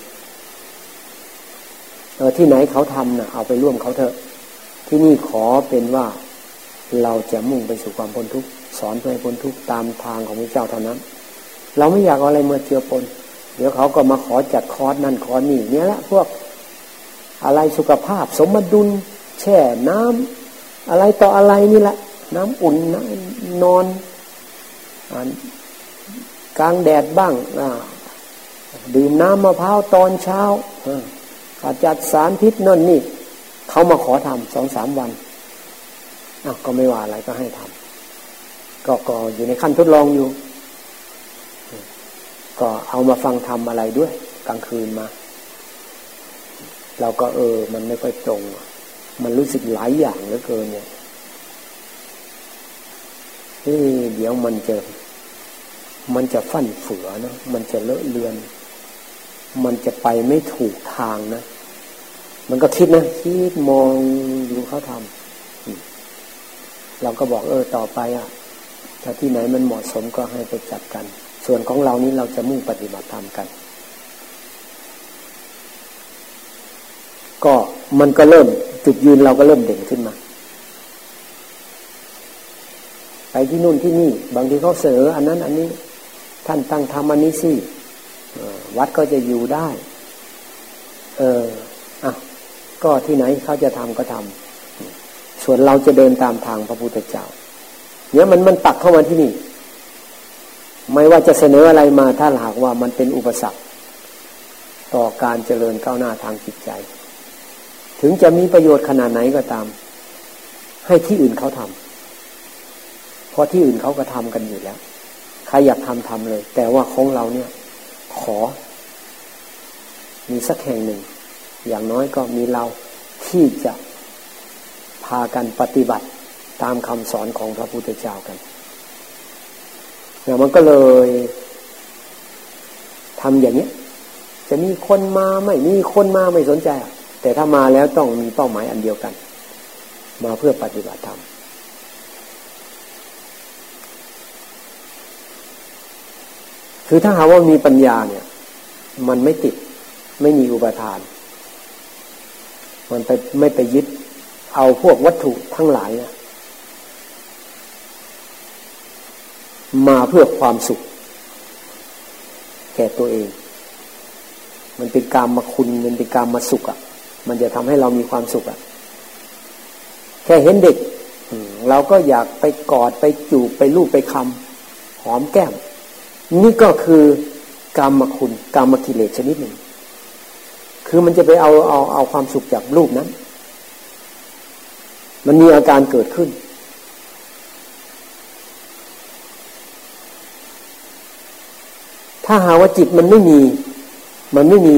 A: เออที่ไหนเขาทำนะ่ะเอาไปร่วมเขาเถอะ ที่นี่ขอเป็นว่าเราจะมุ่งไปสู่ความพ้นทุกข์ สอนเพื่อให้พ้นทุกข์ตามทางของพระเจ้าเท่านั้น เราไม่อยากเอาอะไรมาเจือปน เดี๋ยวเขาก็มาขอจัดคอร์สนั่นคอร์สนี่เนี่ยละพวกอะไรสุขภาพ สมดุล แช่น้ำอะไรต่ออะไรนี่แหละ น้ำอุ่นน้นอนกลางแดดบ้างดื่มน้ำมะพร้าวตอนเช้าขาจัดสารพิษนั่นนี่ เขามาขอทำสองสามวันก็ไม่ว่าอะไรก็ให้ทำ ก็ก็อยู่ในขั้นทดลองอยู่ ก็เอามาฟังทำอะไรด้วย กลางคืนมา เราก็เออ มันไม่ค่อยตรง มันรู้สึกหลายอย่างเหลือเกินเนี่ยนี่เดี๋ยวมันจะ มันจะฟั่นเฟือนะมันจะเลอะเลือน มันจะไปไม่ถูกทางนะ มันก็คิดนะ คิดมองดูเขาทำเราก็บอกเออต่อไปอะ ถ้าที่ไหนมันเหมาะสมก็ให้ไปจัดกัน ส่วนของเรานี้เราจะมุ่งปฏิบัติธรรมกัน ก็มันก็เริ่มจุดยืนเราก็เริ่มเด่นขึ้นมา ไปที่นู่นที่นี่ บางทีเขาเสนออันนั้น อันนี้ท่านตั้งทำอันนี้สิวัดก็จะอยู่ได้ เอออะก็ที่ไหนเขาจะทำก็ทำส่วนเราจะเดินตามทางพระพุทธเจ้า เนี่ยมันมันตักเข้ามาที่นี่ ไม่ว่าจะเสนออะไรมาถ้าหากว่ามันเป็นอุปสรรค ต่อการเจริญก้าวหน้าทางจิตใจ ถึงจะมีประโยชน์ขนาดไหนก็ตาม ให้ที่อื่นเขาทำเพราะที่อื่นเขาก็ทำกันอยู่แล้วใครอยากทำทำเลย แต่ว่าของเราเนี่ย ขอ มีสักแห่งหนึ่ง อย่างน้อยก็มีเราที่จะพากันปฏิบัติ ตามคำสอนของพระพุทธเจ้ากันเนี่ยมันก็เลยทำอย่างนี้จะมีคนมาไม่มีคนมาไม่สนใจ แต่ถ้ามาแล้วต้องมีเป้าหมายอันเดียวกัน มาเพื่อปฏิบัติธรรมคือถ้าหาว่ามีปัญญาเนี่ย มันไม่ติดไม่มีอุปทาน มันไปไม่ไปยึดเอาพวกวัตถุทั้งหลาย มาเพื่อความสุข แก่ตัวเอง มันเป็นกรรมมาคุณมันเป็นกรรมมาสุขอะ่ะ มันจะทำให้เรามีความสุขอะ่ะ แค่เห็นเด็กเราก็อยากไปกอดไปจูบไปลูบไปคำหอมแก้ม นี่ก็คือกรรมมาคุณกรรมมากิเลสชนิดหนึ่ง คือมันจะไปเอาเอาเอาความสุขจากรูปนั้น มันมีอาการเกิดขึ้น ถ้าหาว่าจิตมันไม่มี มันไม่มี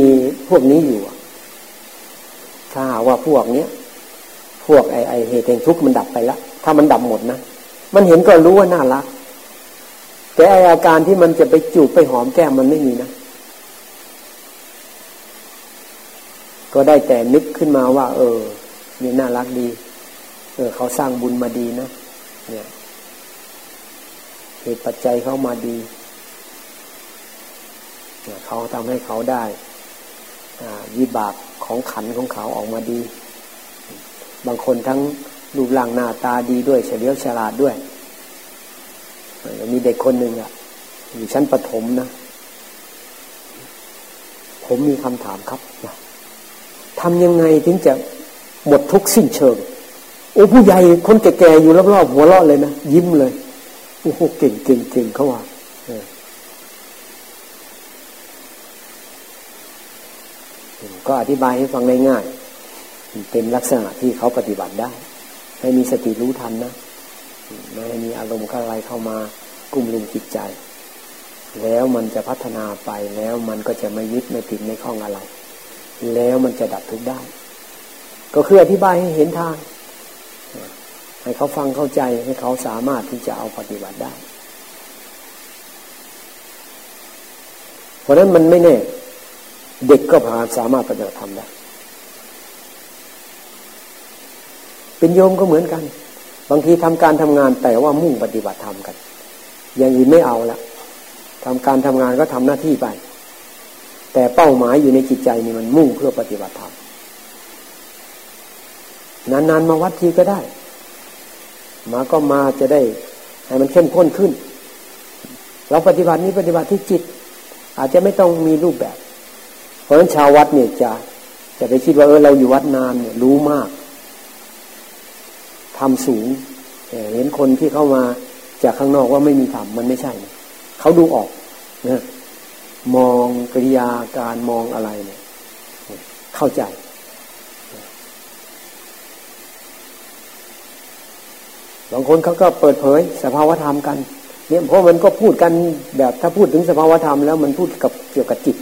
A: พวกนี้อยู่ถ้าหาว่าพวกเนี้ยพวกไอไอเหตุแห่งทุกข์มันดับไปแล้วถ้ามันดับหมดนะมันเห็นก็รู้ว่าน่ารัก แต่ไออาการที่มันจะไปจูบไปหอมแก้มมันไม่มีนะก็ได้แต่นึกขึ้นมาว่า เออนี่น่ารักดี เออ เขาสร้างบุญมาดีนะเนี่ยเหตุปัจจัยเขามาดี เขาทำให้เขาได้วิบากของขันของเขาออกมาดี บางคนทั้งรูปร่างหน้าตาดีด้วยเฉลียวฉลาดด้วย มีเด็กคนหนึ่งอะ อยู่ชั้นประถมนะ ผมมีคำถามครับทำยังไงถึงจะหมดทุกสิ้นเชิง โอ้ผู้ใหญ่คนแก่ๆอยู่รอบๆหัวเราะเลยนะ ยิ้มเลย โอ้โหเก่งเก่งเก่งเขาว่า ก็อธิบายให้ฟังง่ายๆเป็นลักษณะที่เขาปฏิบัติได้ ให้มีสติรู้ทันนะไม่ให้มีอารมณ์อะไรเข้ามากลุ่มลุมจิตใจ แล้วมันจะพัฒนาไปแล้วมันก็จะไม่ยึดไม่ติดไม่คล้องอะไร แล้วมันจะดับทุกข์ได้ ก็คืออธิบายให้เห็นทาง ให้เขาฟังเข้าใจให้เขาสามารถที่จะเอาปฏิบัติได้ เพราะนั้นมันไม่แน่ เด็กก็พาสามารถปฏิบัติธรรมได้ เป็นโยมก็เหมือนกัน บางทีทำการทำงานแต่ว่ามุ่งปฏิบัติธรรมกัน อย่างอื่นไม่เอาละทำการทำงานก็ทำหน้าที่ไป แต่เป้าหมายอยู่ในจิตใจนี่มันมุ่งเพื่อปฏิบัติธรรมนานๆมาวัดทีก็ได้ มาก็มาจะได้ให้มันเข้มข้นขึ้น เราปฏิบัตินี้ปฏิบัติที่จิต อาจจะไม่ต้องมีรูปแบบ ราะฉะนั้นชาววัดเนี่ยจะจะไปคิดว่าเออเราอยู่วัดนานเนี่ยรู้มากทำสูงเห็นคนที่เข้ามาจากข้างนอกว่าไม่มีธรรมมันไม่ใช่ เขาดูออกนะมองกริยาการมองอะไรเนี่ย เข้าใจ บางคนเขาก็เปิดเผยสภาวธรรมกัน เนี่ยเพราะมันก็พูดกันแบบถ้าพูดถึงสภาวธรรมแล้วมันพูดกับเกี่ยวกับจิต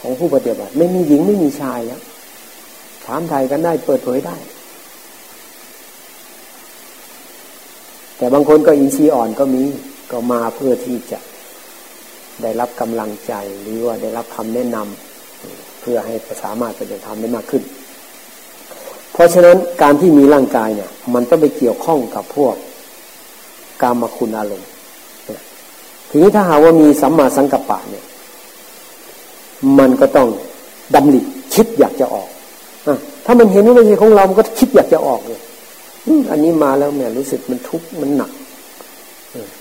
A: ของผู้ปฏิบัติ ไม่มีหญิงไม่มีชายแล้วถามไทยกันได้เปิดเผยได้ แต่บางคนก็อินทรีย์อ่อนก็มีก็มาเพื่อที่จะได้รับกำลังใจหรือว่าได้รับคำแนะนำเพื่อให้สามารถปฏิบัติธรรมได้มากขึ้น เพราะฉะนั้นการที่มีร่างกายเนี่ย มันต้องไปเกี่ยวข้องกับพวกกามคุณอารมณ์ทีนี้ถ้าหาว่ามีสัมมาสังกัปปะเนี่ย มันก็ต้องดำริคิดอยากจะออกอถ้ามันเห็นว่าไม่ใช่ของเรา มันก็คิดอยากจะออกเลยอันนี้มาแล้วแม่รู้สึกมันทุกข์มันหนัก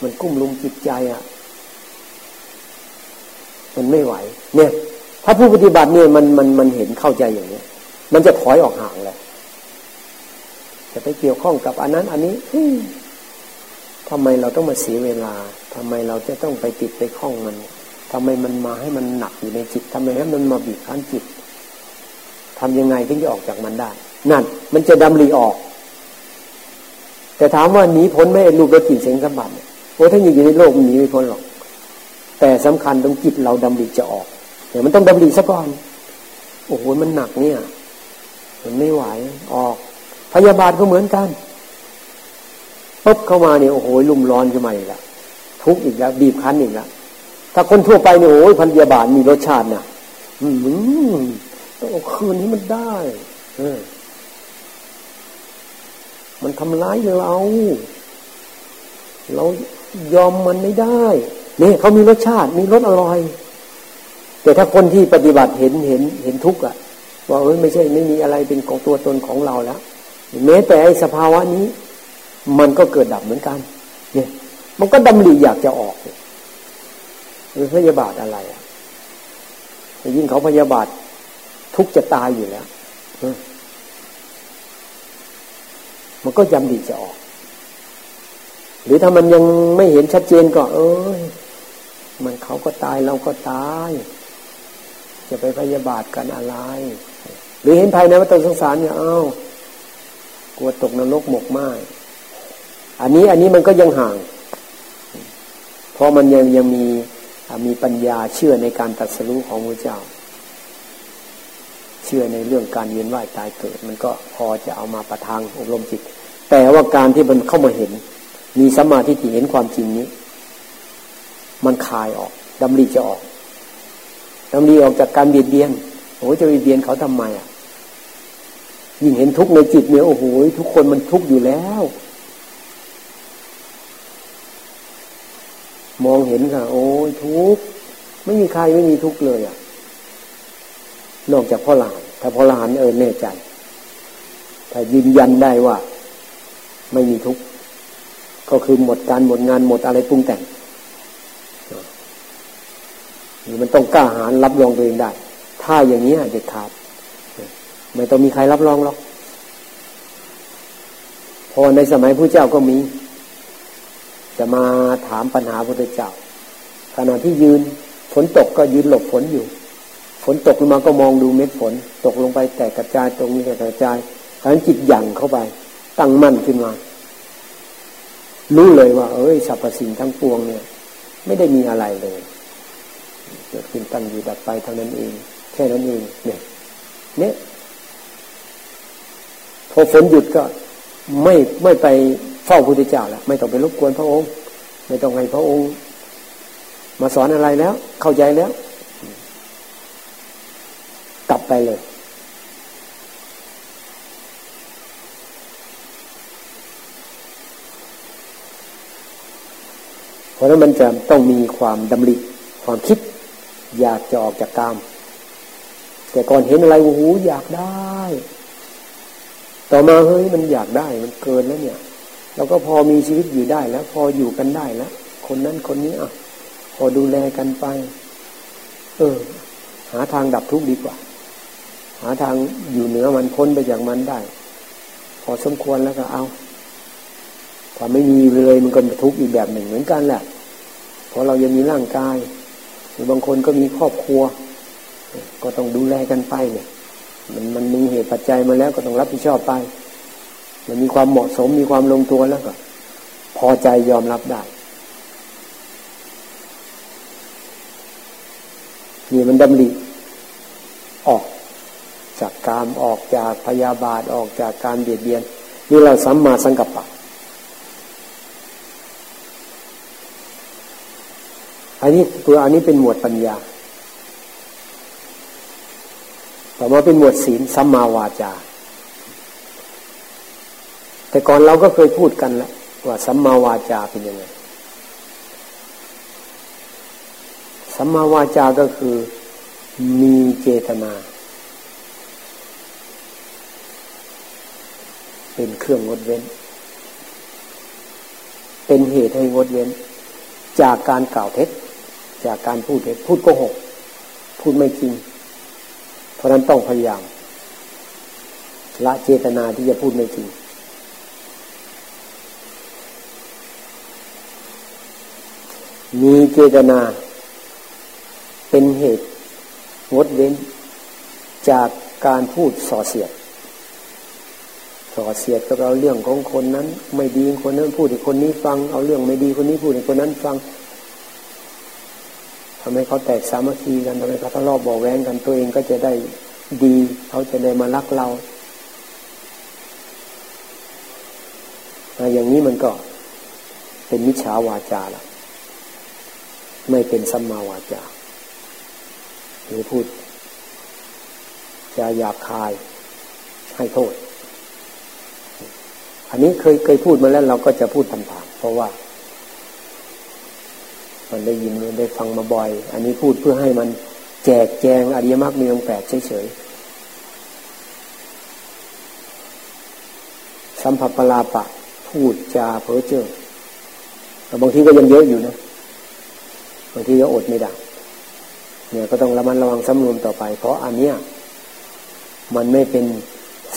A: มันกุ้มลุมจิตใจอะ มันไม่ไหว เนี่ย ถ้าผู้ปฏิบัติเนี่ยมันมันมันเห็นเข้าใจอย่างเนี้ย มันจะถอยออกห่างเลยจะไปเกี่ยวข้องกับอันนั้น อันนี้ทำไมเราต้องมาเสียเวลาทำไมเราจะต้องไปติดไปคล้องมัน ทำไมมันมาให้มันหนักอยู่ในจิตทำไมให้มันมาบีบคั้นจิตทำยังไงถึงจะออกจากมันได้ นั่น มันจะดำรีออก แต่ถามว่าหนีพ้นไม่รูปรสกลิ่นเสียงสัมผัสโอ้ถ้าอยู่ในโลกมันหนีไม่พ้นหรอก แต่สำคัญตรงจิตเราดำรีจะออกเดี๋ยวมันต้องดำรีซะก่อน โอ้โหมันหนักเนี่ย มันไม่ไหวออก พยาบาลก็เหมือนกันปุ๊บเข้ามาเนี่ยโอ้โหลุ่มร้อนขึ้นมาอีกแล้วทุกข์อีกแล้วบีบคั้นอีกแล้ว ถ้าคนทั่วไปเนี่ยโอ้ยพันยาบาลมีรสชาตินะอืมต้องเอาคืนนี้มันได้ เออ มันทำร้ายเรา เรายอมมันไม่ได้เนี่ยเขามีรสชาติ มีรสอร่อย แต่ถ้าคนที่ปฏิบัติเห็นเห็นเห็นทุกข์อะว่าเอ้ยไม่ใช่ไม่มีอะไรเป็นของตัวตนของเราแล้วแม้แต่ไอ้สภาวะนี้ มันก็เกิดดับเหมือนกัน เนี่ย มันก็ดำริอยากจะออกห รือพยาบาทอะไรอะยิ่งเขาพยาบาททุกจะตายอยู่แล้วมันก็ยำดีจะออก หรือถ้ามันยังไม่เห็นชัดเจนก็ เอ้ยมันเขาก็ตายเราก็ตาย จะไปพยาบาทกันอะไร หรือเห็นภายในวัฏสงสารเนี่ยอ้าวกลัวตกนรกหมกไหมอันนี้อันนี้มันก็ยังห่าง เพราะมันยังยังมี มีปัญญาเชื่อในการตัดสู้ของพระเจ้า เชื่อในเรื่องการเวียนว่ายตายเกิด มันก็พอจะเอามาประทังอบรมจิต แต่ว่าการที่มันเข้ามาเห็น มีสัมมาธิที่เห็นความจริงนี้ มันคายออกดำริจะออกดำริออกจากการเบียดเบียนโอ้จะเบียดเบียนเขาทำไมอะยิ่งเห็นทุกข์ในจิตเนี่ยโอ้โหทุกคนมันทุกข์อยู่แล้ว มองเห็นค่ะ โอ้ยทุกข์ไม่มีใครไม่มีทุกข์เลยอะ นอกจากพ่อหลานถ้าพ่อหลานเออแน่ใจ ถ้ายืนยันได้ว่า ไม่มีทุกข์ก็คือหมดการหมดงานหมดอะไรปรุงแต่งนี่มันต้องกล้าหาญรับรองตัวเองได้ ถ้าอย่างนี้เด็ดขาดไม่ต้องมีใครรับรองหรอกพราะในสมัยพระเจ้าก็มี จะมาถามปัญหาพระเจ้าขณะที่ยืนฝนตกก็ยืนหลบฝนอยู่ ฝนตกลงมาก็มองดูเม็ดฝน ตกลงไปแตกกระจายตรงนี้แตกกระจายทั้งจิตหยั่งเข้าไป ตั้งมั่นขึ้นมา รู้เลยว่า เอ้ยสรรพสิ่งทั้งปวงเนี่ย ไม่ได้มีอะไรเลยเกิดขึ้นตั้งอยู่ดับไปเท่านั้นเอง แค่นั้นเองเนี่ยเนี่ยพอฝนหยุดก็ไม่ไม่ไป เฝ้าพระพุทธเจ้าแล้วไม่ต้องไปรบกวนพระองค์ ไม่ต้องให้พระองค์ มาสอนอะไรแล้ว เข้าใจแล้ว กลับไปเลย เพราะนั้นมันจะต้องมีความดำริความคิด อยากจะออกจากกาม แต่ก่อนเห็นอะไรโอ้โหอยากได้ ต่อมาเฮ้ยมันอยากได้มันเกินแล้วเนี่ย เราก็พอมีชีวิตอยู่ได้แล้ว พออยู่กันได้แล้วคนนั้นคนนี้อะพอดูแลกันไป เออ หาทางดับทุกข์ดีกว่า หาทางอยู่เหนือมันพ้นไปจากมันได้ พอสมควรแล้วก็เอาถ้าไม่มีเลยมันก็ทุกข์อีกแบบหนึ่งเหมือนกันแหละเพราะเรายังมีร่างกายหรือบางคนก็มีครอบครัว ก็ต้องดูแลกันไปเนี่ย มันมันมีเหตุปัจจัยมาแล้วก็ต้องรับผิดชอบไป มันมีความเหมาะสมมีความลงตัวแล้วก็ พอใจยอมรับได้นี่มันดำริออกจากการออกจากพยาบาทออกจากการเบียดเบียน นี่เราสัมมาสังกัปปะ อันนี้ตัวอันนี้เป็นหมวดปัญญา ต่อมาเป็นหมวดศีลสัมมาวาจา แต่ก่อนเราก็เคยพูดกันแล้วว่าสัมมาวาจาเป็นยังไงสัมมาวาจาก็คือมีเจตนา เป็นเครื่องงดเว้น เป็นเหตุให้งดเว้น จากการกล่าวเท็จ จากการพูดเท็จ พูดโกหก พูดไม่จริง เพราะนั้นต้องพยายามละเจตนาที่จะพูดไม่จริง มีเจตนา เป็นเหตุงดเว้น จากการพูดส่อเสียด ส่อเสียดกับเราเรื่องของคนนั้น ไม่ดีคนนั้นพูดให้คนนี้ฟัง เอาเรื่องไม่ดีคนนี้พูดให้คนนั้นฟังทำให้เขาแตกสามัคคีกันทำให้เขาทะเลาะบอแว้งกันตัวเองก็จะได้ดี เขาจะได้มารักเราอย่างนี้มันก็เป็นมิจฉาวาจาละ ไม่เป็นสัมมาวาจาหรือพูดจะหยาบคายให้โทษ อันนี้เคยเคยพูดมาแล้วเราก็จะพูดตามๆเพราะว่า มันได้ยินได้ฟังมาบ่อย อันนี้พูดเพื่อให้มันแจกแจงอริยมรรคมีองค์แปดเฉยๆสัมผัสปลาปะ พูดจาเพ้อเจ้อแต่บางทีก็ยังเยอะอยู่นะางทีก็อดไม่ได้เนี่ยก็ต้องระมัดระวังสำรวมต่อไป เพราะอันเนี้ยมันไม่เป็น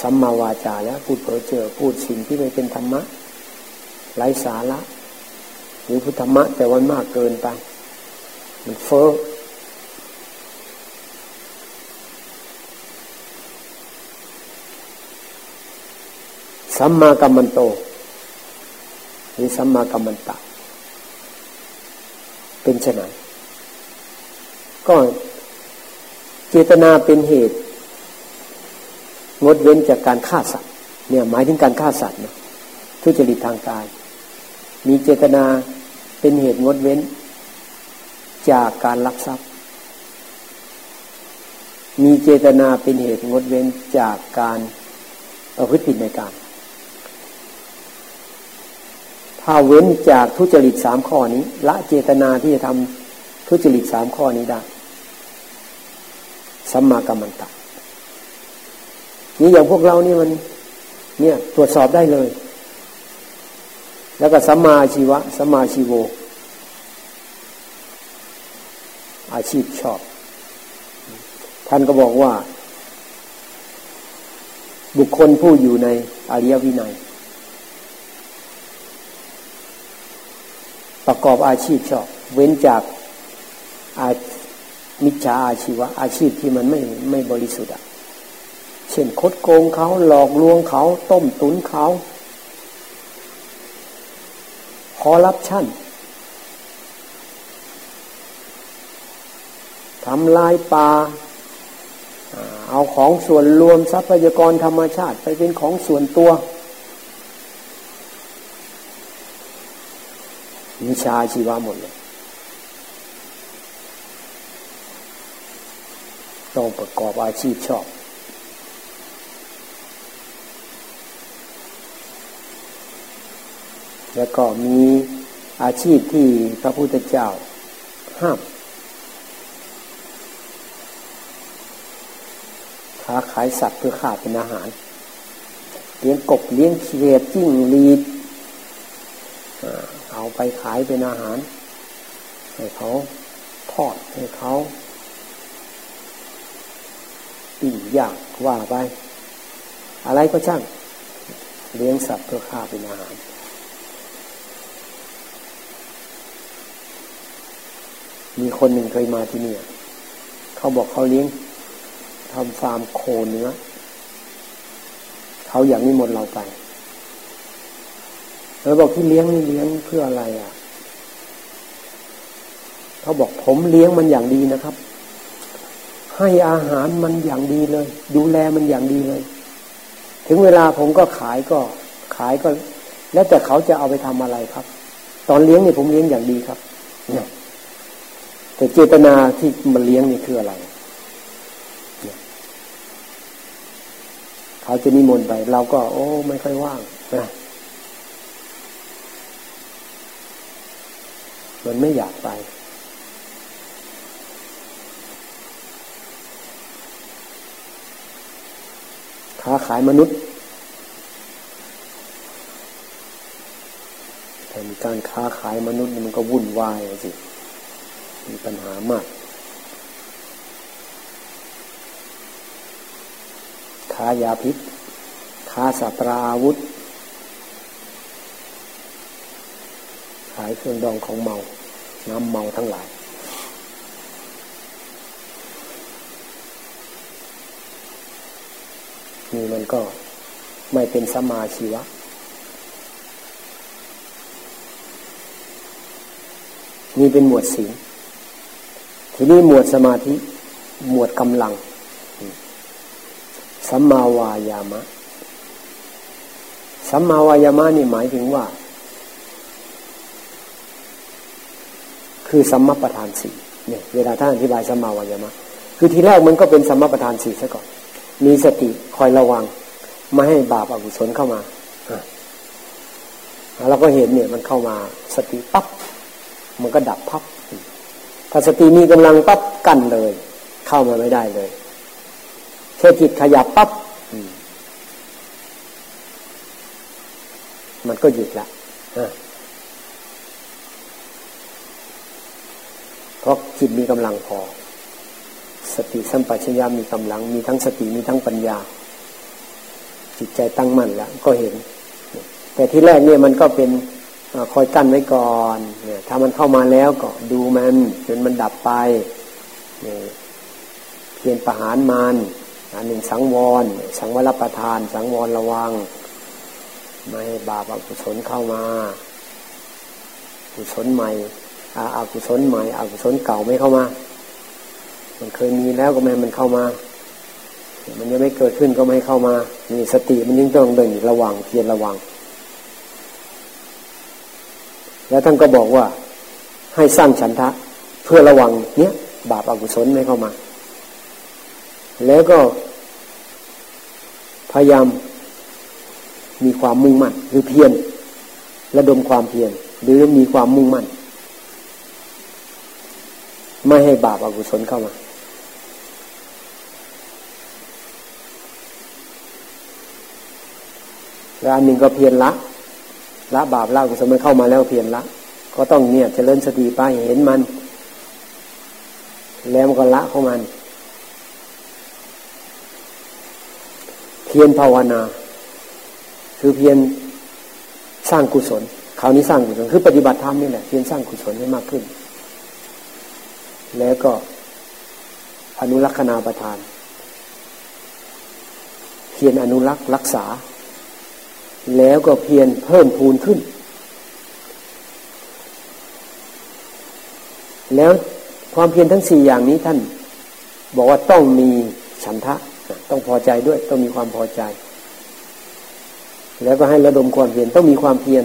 A: สัมมาวาจาแล้ว พูดเผลอเจอพูดสิ่งที่ไม่เป็นธรรมะไร้สาระ หรือพุทธมะ แต่วันมากเกินไป มันเฟ้อสัมมากัมมันโต หรือสัมมากัมมันตะ เป็นไนก็เจตนาเป็นเหตุ งดเว้นจากการฆ่าสัตว์ เนี่ยหมายถึงการฆ่าสัตว์นะทุจริตทางกาย มีเจตนาเป็นเหตุงดเว้น จากการลักทรัพย์ มีเจตนาเป็นเหตุงดเว้นจากการประพฤติผิดในการ ถ้าเว้นจากทุจริตสามข้อนี้ ละเจตนาที่จะทำทุจริตสามข้อนี้ได้สัมมากัมมันตะนี่อย่างพวกเรานี่มัน เนี่ยตรวจสอบได้เลย แล้วก็สัมมาชีวะสัมมาชีโว อาชีพชอบ ท่านก็บอกว่า บุคคลผู้อยู่ในอริยวินัย ประกอบอาชีพชอบ เว้นจากอามิจฉาอาชีวะอาชีพที่มันไม่ไม่บริสุทธิ์เช่นคดโกงเขาหลอกลวงเขาต้มตุนเขาคอรับชั่นทำลายป่าเอาของส่วนรวมทรัพยากรธรรมชาติไปเป็นของส่วนตัว วิชาชีวะหมดเลยต้องประกอบอาชีพชอบ แล้วก็มีอาชีพที่พระพุทธเจ้าห้ามค้าขายสัตว์เพื่อฆ่าเป็นอาหาร เลี้ยงกบเลี้ยงเขียดจิ้งรีด เอาไปขายเป็นอาหาร ให้เขาทอดให้เขาปิ้งย่างว่าไป อะไรก็ช่าง เลี้ยงสัตว์เพื่อฆ่าเป็นอาหารมีคนหนึ่งเคยมาที่นี่เขาบอกเขาเลี้ยงทำฟาร์มโคเนื้อเขาอย่างนี้หมดเราไป เราบอกที่เลี้ยงนี่เลี้ยงเพื่ออะไรอะเขาบอกผมเลี้ยงมันอย่างดีนะครับ ให้อาหารมันอย่างดีเลย ดูแลมันอย่างดีเลย ถึงเวลาผมก็ขายก็ขายก็ แล้วแต่เขาจะเอาไปทำอะไรครับ ตอนเลี้ยงนี่ผมเลี้ยงอย่างดีครับเนี่ยแต่เจตนาที่มันเลี้ยงนี่คืออะไรเขาจะนิมนต์ไป เราก็ โอ้ ไม่ค่อยว่างนะ นไม่อยากไป ค้าขายมนุษย์แต่มีการค้าขายมนุษย์มันก็วุ่นวายสิ มีปัญหามาก ค้ายาพิษ ค้าสัตราอาวุธ ขายเครื่องดองของเมา น้ำเมาทั้งหลาย นี่มันก็ไม่เป็นสมาชีวะ นี่เป็นหมวดศีทีนี้หมวดสมาธิ หมวดกำลังสัมมาวายามะสัมมาวายามะนี่หมายถึงว่า คือสัมมาประธานสี่เนี่ยเวลาท่านอธิบายสัมมาวายามะ คือทีแรกมันก็เป็นสัมมาประธานสี่ซะก่อน มีสติคอยระวังไม่ให้บาปอกุศลเข้ามาเราก็เห็นเนี่ยมันเข้ามาสติปั๊บมันก็ดับพับถ้าสติมีกำลังปั๊บกั้นเลย เข้ามาไม่ได้เลยแค่จิตขยับปั๊บมันก็หยุดละ เพราะจิตมีกำลังพอ สติสัมปชัญญะมีกำลัง มีทั้งสติมีทั้งปัญญา จิตใจตั้งมั่นแล้วก็เห็น แต่ที่แรกเนี่ยมันก็เป็นคอยกั้นไว้ก่อนเนี่ยถ้ามันเข้ามาแล้วก็ดูมันจนมันดับไปเนี่ยเพียรประหารมันอันหนึ่งสังวร สังวรประทาน สังวรระวัง ไม่ให้บาปอกุศลเข้ามากุศลใหม่ อากุศลใหม่อากุศลเก่าไม่เข้ามา มันเคยมีแล้วก็ไม่มันเข้ามา มันยังไม่เกิดขึ้นก็ไม่เข้ามามีสติมันยิ่งต้องเดินระวังเพียรระวัง แล้วท่านก็บอกว่าให้สร้างฉันทะเพื่อระวังเนี้ยบาปอากุศลไม่เข้ามา แล้วก็ พยายามมีความมุ่งมั่นหรือเพียรระดมความเพียรหรือมีความมุ่งมั่น ไม่ให้บาปอกุศลเข้ามา แล้วอันหนึ่งก็เพียรละ ละบาปละกุศลมันเข้ามาแล้วเพียรละ ก็ต้องเนี่ยจเจริญสติไปเห็นมัน แล้วมันก็ละของมัน เพียรภาวนา คือเพียรสร้างกุศลคราวนี้สร้างกุศลคือปฏิบัติธรรมนี่แหละเพียรสร้างกุศลให้มากขึ้น แล้วก็อนุรักษณาประทานเพียรอนุรักษ์รักษา แล้วก็เพียรเพิ่มพูนขึ้น แล้วความเพียรทั้งสี่อย่างนี้ท่าน บอกว่าต้องมีฉันทะ ต้องพอใจด้วย ต้องมีความพอใจ แล้วก็ให้ระดมความเพียรต้องมีความเพียร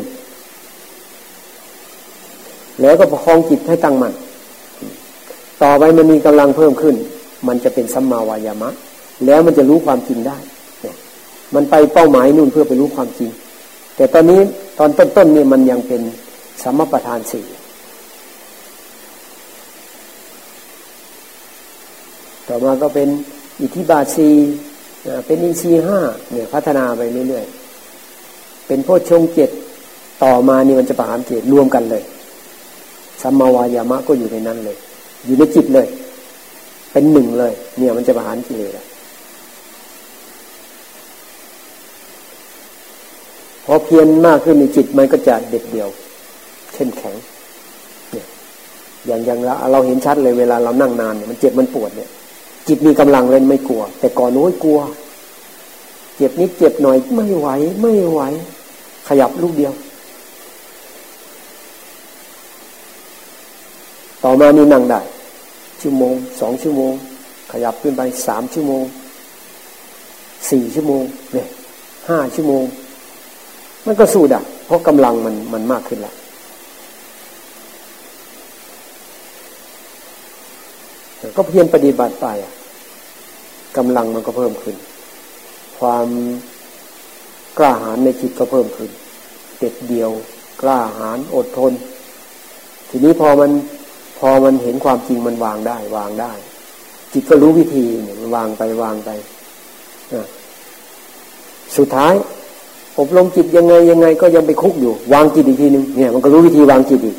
A: แล้วก็ประคองจิตให้ตั้งมัน่น ต่อไปมันมีกำลังเพิ่มขึ้น มันจะเป็นสัมมาวายามะ แล้วมันจะรู้ความจริงได้มันไปเป้าหมายนู่นเพื่อไปรู้ความจริง แต่ตอนนี้ตอนต้นๆนี่มันยังเป็นสัมมาประธานสี่ต่อมาก็เป็นอิทธิบาทีเป็นอินทรีห้าเนี่ยพัฒนาไปเรื่อยๆ เป็นโพชฌงเจ็ดต่อมานี่มันจะประหารเจ็ดรวมกันเลย สัมมาวายามะก็อยู่ในนั้นเลย อยู่ในจิตเลย เป็นหนึ่งเลย เนี่ยมันจะประหารกิเลสพอเพียรมากขึ้นในจิตมันก็จะเด็ดเดี่ยวเข้มแข็งเนี่ยอย่างอย่างเราเราเห็นชัดเลยเวลาเรานั่งนานเนี่ยมันเจ็บมันปวดเนี่ย จิตมีกำลังเลยไม่กลัว แต่ก่อนโน้ยกลัว เจ็บนิดเจ็บหน่อยไม่ไหว ไม่ไหว ขยับลูกเดียว ต่อมานี่นั่งได้ ชั่วโมงสองชั่วโมง ขยับขึ้นไปสามชั่วโมงสี่ชั่วโมงเนี่ยห้าชั่วโมง มันก็สู้ได้เพราะกำลังมันมันมากขึ้นแล้วก็เพียรปฏิบัติไปอะกำลังมันก็เพิ่มขึ้น ความกล้าหาญในจิตก็เพิ่มขึ้นเด็ดเดียว กล้าหาญอดทน ทีนี้พอมัน พอมันเห็นความจริงมันวางได้ วางได้ จิตก็รู้วิธีเนี่ยมันวางไปวางไปสุดท้าย อบรมจิตยังไงยังไง ก็ยังไปคุกอยู่ วางจิตอีกทีหนึ่งเนี่ย มันก็รู้วิธีวางจิตอีก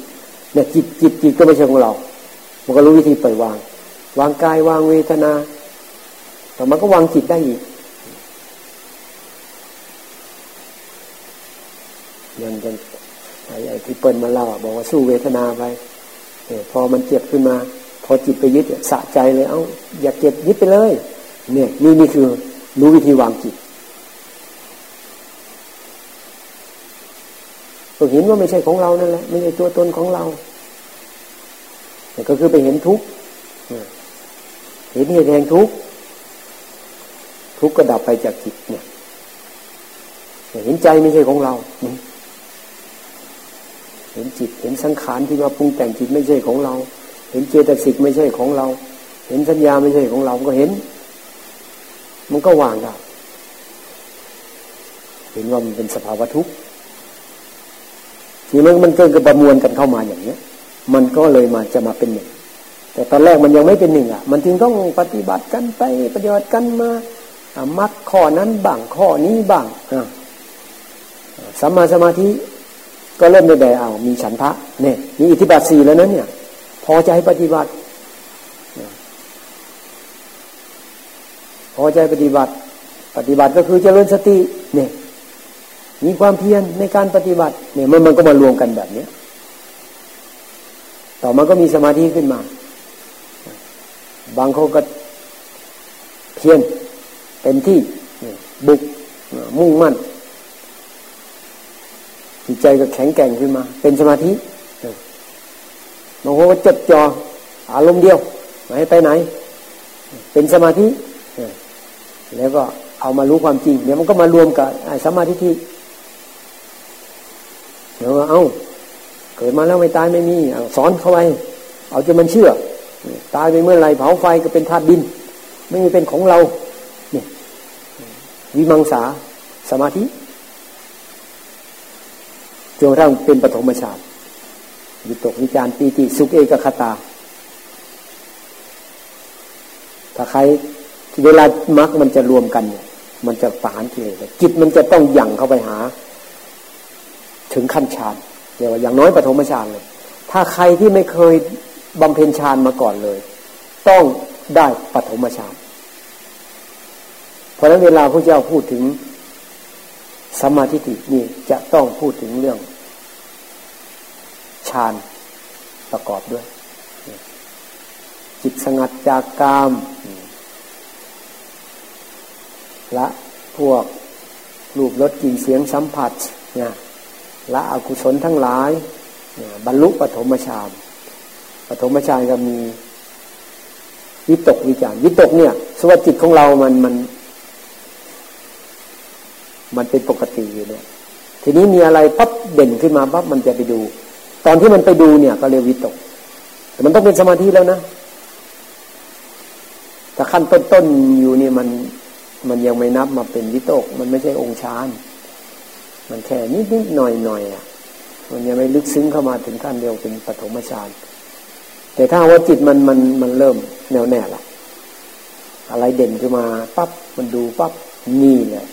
A: เนี่ยจิตจิตจิตก็ไม่ใช่ของเรา มันก็รู้วิธีปล่อยวาง วางกายวางเวทนาแต่มันก็วางจิตได้อีกยังยังไอ้ไอ้ที่เปิ้ลมาเล่าบอกว่าสู้เวทนาไป พอมันเจ็บขึ้นมา พอจิตไปยึดสะใจเลย เอา้า อยากเจ็บยึดไปเลย เนี่ยนี่นี่คือรู้วิธีวางจิตก็เห็นว่าไม่ใช่ของเรานั่นแหละไม่ใช่ตัวตนของเราแต่ก็คือไปเห็นทุกข์เห็นเหตุแห่งทุกข์ทุกข์ก็ดับไปจากจิตเนี่ยเห็นใจไม่ใช่ของเรา เห็นจิต เห็นสังขารที่มาปรุงแต่งจิตไม่ใช่ของเรา เห็นเจตสิกไม่ใช่ของเรา เห็นสัญญาไม่ใช่ของเรา ก็เห็น มันก็วางได้เห็นว่ามันเป็นสภาวะทุกข์ทีนี้มันเกิดกับประมวลกันเข้ามาอย่างเนี้ย มันก็เลยมาจะมาเป็นหนึ่ง แต่ตอนแรกมันยังไม่เป็นหนึ่งอะ มันจึงต้องปฏิบัติกันไปปฏิบัติกันมามัดข้อนั้นบ้างข้อนี้บ้างสัมมาสมาธิ ก็เริ่มได้เอา มีฉันทะเนี่ยมีอิทธิบาทสี่แล้วนั้นเนี่ยพอใจปฏิบัติพอใจปฏิบัติ ปฏิบัติก็คือเจริญสติเนี่ยมีความเพียรในการปฏิบัติเนี่ยมันมันก็มารวมกันแบบเนี้ยต่อมาก็มีสมาธิขึ้นมา บางคนก็เพียรเต็มที่บุกมุ่งมั่น จิตใจก็แข็งแกร่งขึ้นมา เป็นสมาธิบางคนก็จดจ่ออารมณ์เดียวไม่ให้ไปไหน เป็นสมาธิแล้วก็เอามารู้ความจริงเดี๋ยวมันก็มารวมกับสมาธิที่เดี๋ยวเอาเกิดมาแล้วไม่ตายไม่มีสอนเข้าไปเอาจนมันเชื่อ ตายไปเมื่อไรเผาไฟก็เป็นธาตุดิน ไม่มีเป็นของเราเนี่ยวิมังสาสมาธิ จนกระทั่งเป็นปฐมฌานวิตกวิจารปีติสุขเอกคตา ถ้าใครเวลามรรคมันจะรวมกันเนี่ย มันจะปานกิเลสจิตมันจะต้องยั่งเข้าไปหา ถึงขั้นฌานเรียกว่าอย่างน้อยปฐมฌานเลย ถ้าใครที่ไม่เคยบำเพ็ญฌานมาก่อนเลย ต้องได้ปฐมฌานเพราะนั้นเวลาพระเจ้าพูดถึง สมาธิินี่จะต้องพูดถึงเรื่องฌานประกอบด้วย จิตสงัดจากกามละพวกรูปรสกลิ่นเสียงสัมผัสนี่ยละอกุศลทั้งหลายบรรลุปฐมฌานปฐมฌานก็มีวิตกวิจารวิตกเนี่ยสวัสดิจิตของเรามันมัน มันเป็นปก ทีนี้มีอะไรปั๊บเด่นขึ้นมาปั๊บมันจะไปดู ตอนที่มันไปดูเนี่ย ก็เรียกวิตก แต่มันต้องเป็นสมาธิแล้วนะแต่ขั้นต้นๆอยู่นี่มันมันยังไม่นับมาเป็นวิตก มันไม่ใช่องค์ฌานมันแค่นิดนิดหน่อยหน่อยอะมันยังไม่ลึกซึ้งเข้ามาถึงขั้นเดียวเป็นปฐมฌานแต่ถ้าว่าจิตมันมันมันเริ่มแน่วแน่ละอะไรเด่นขึ้นมาปั๊บมันดูปั๊บนี่แหละ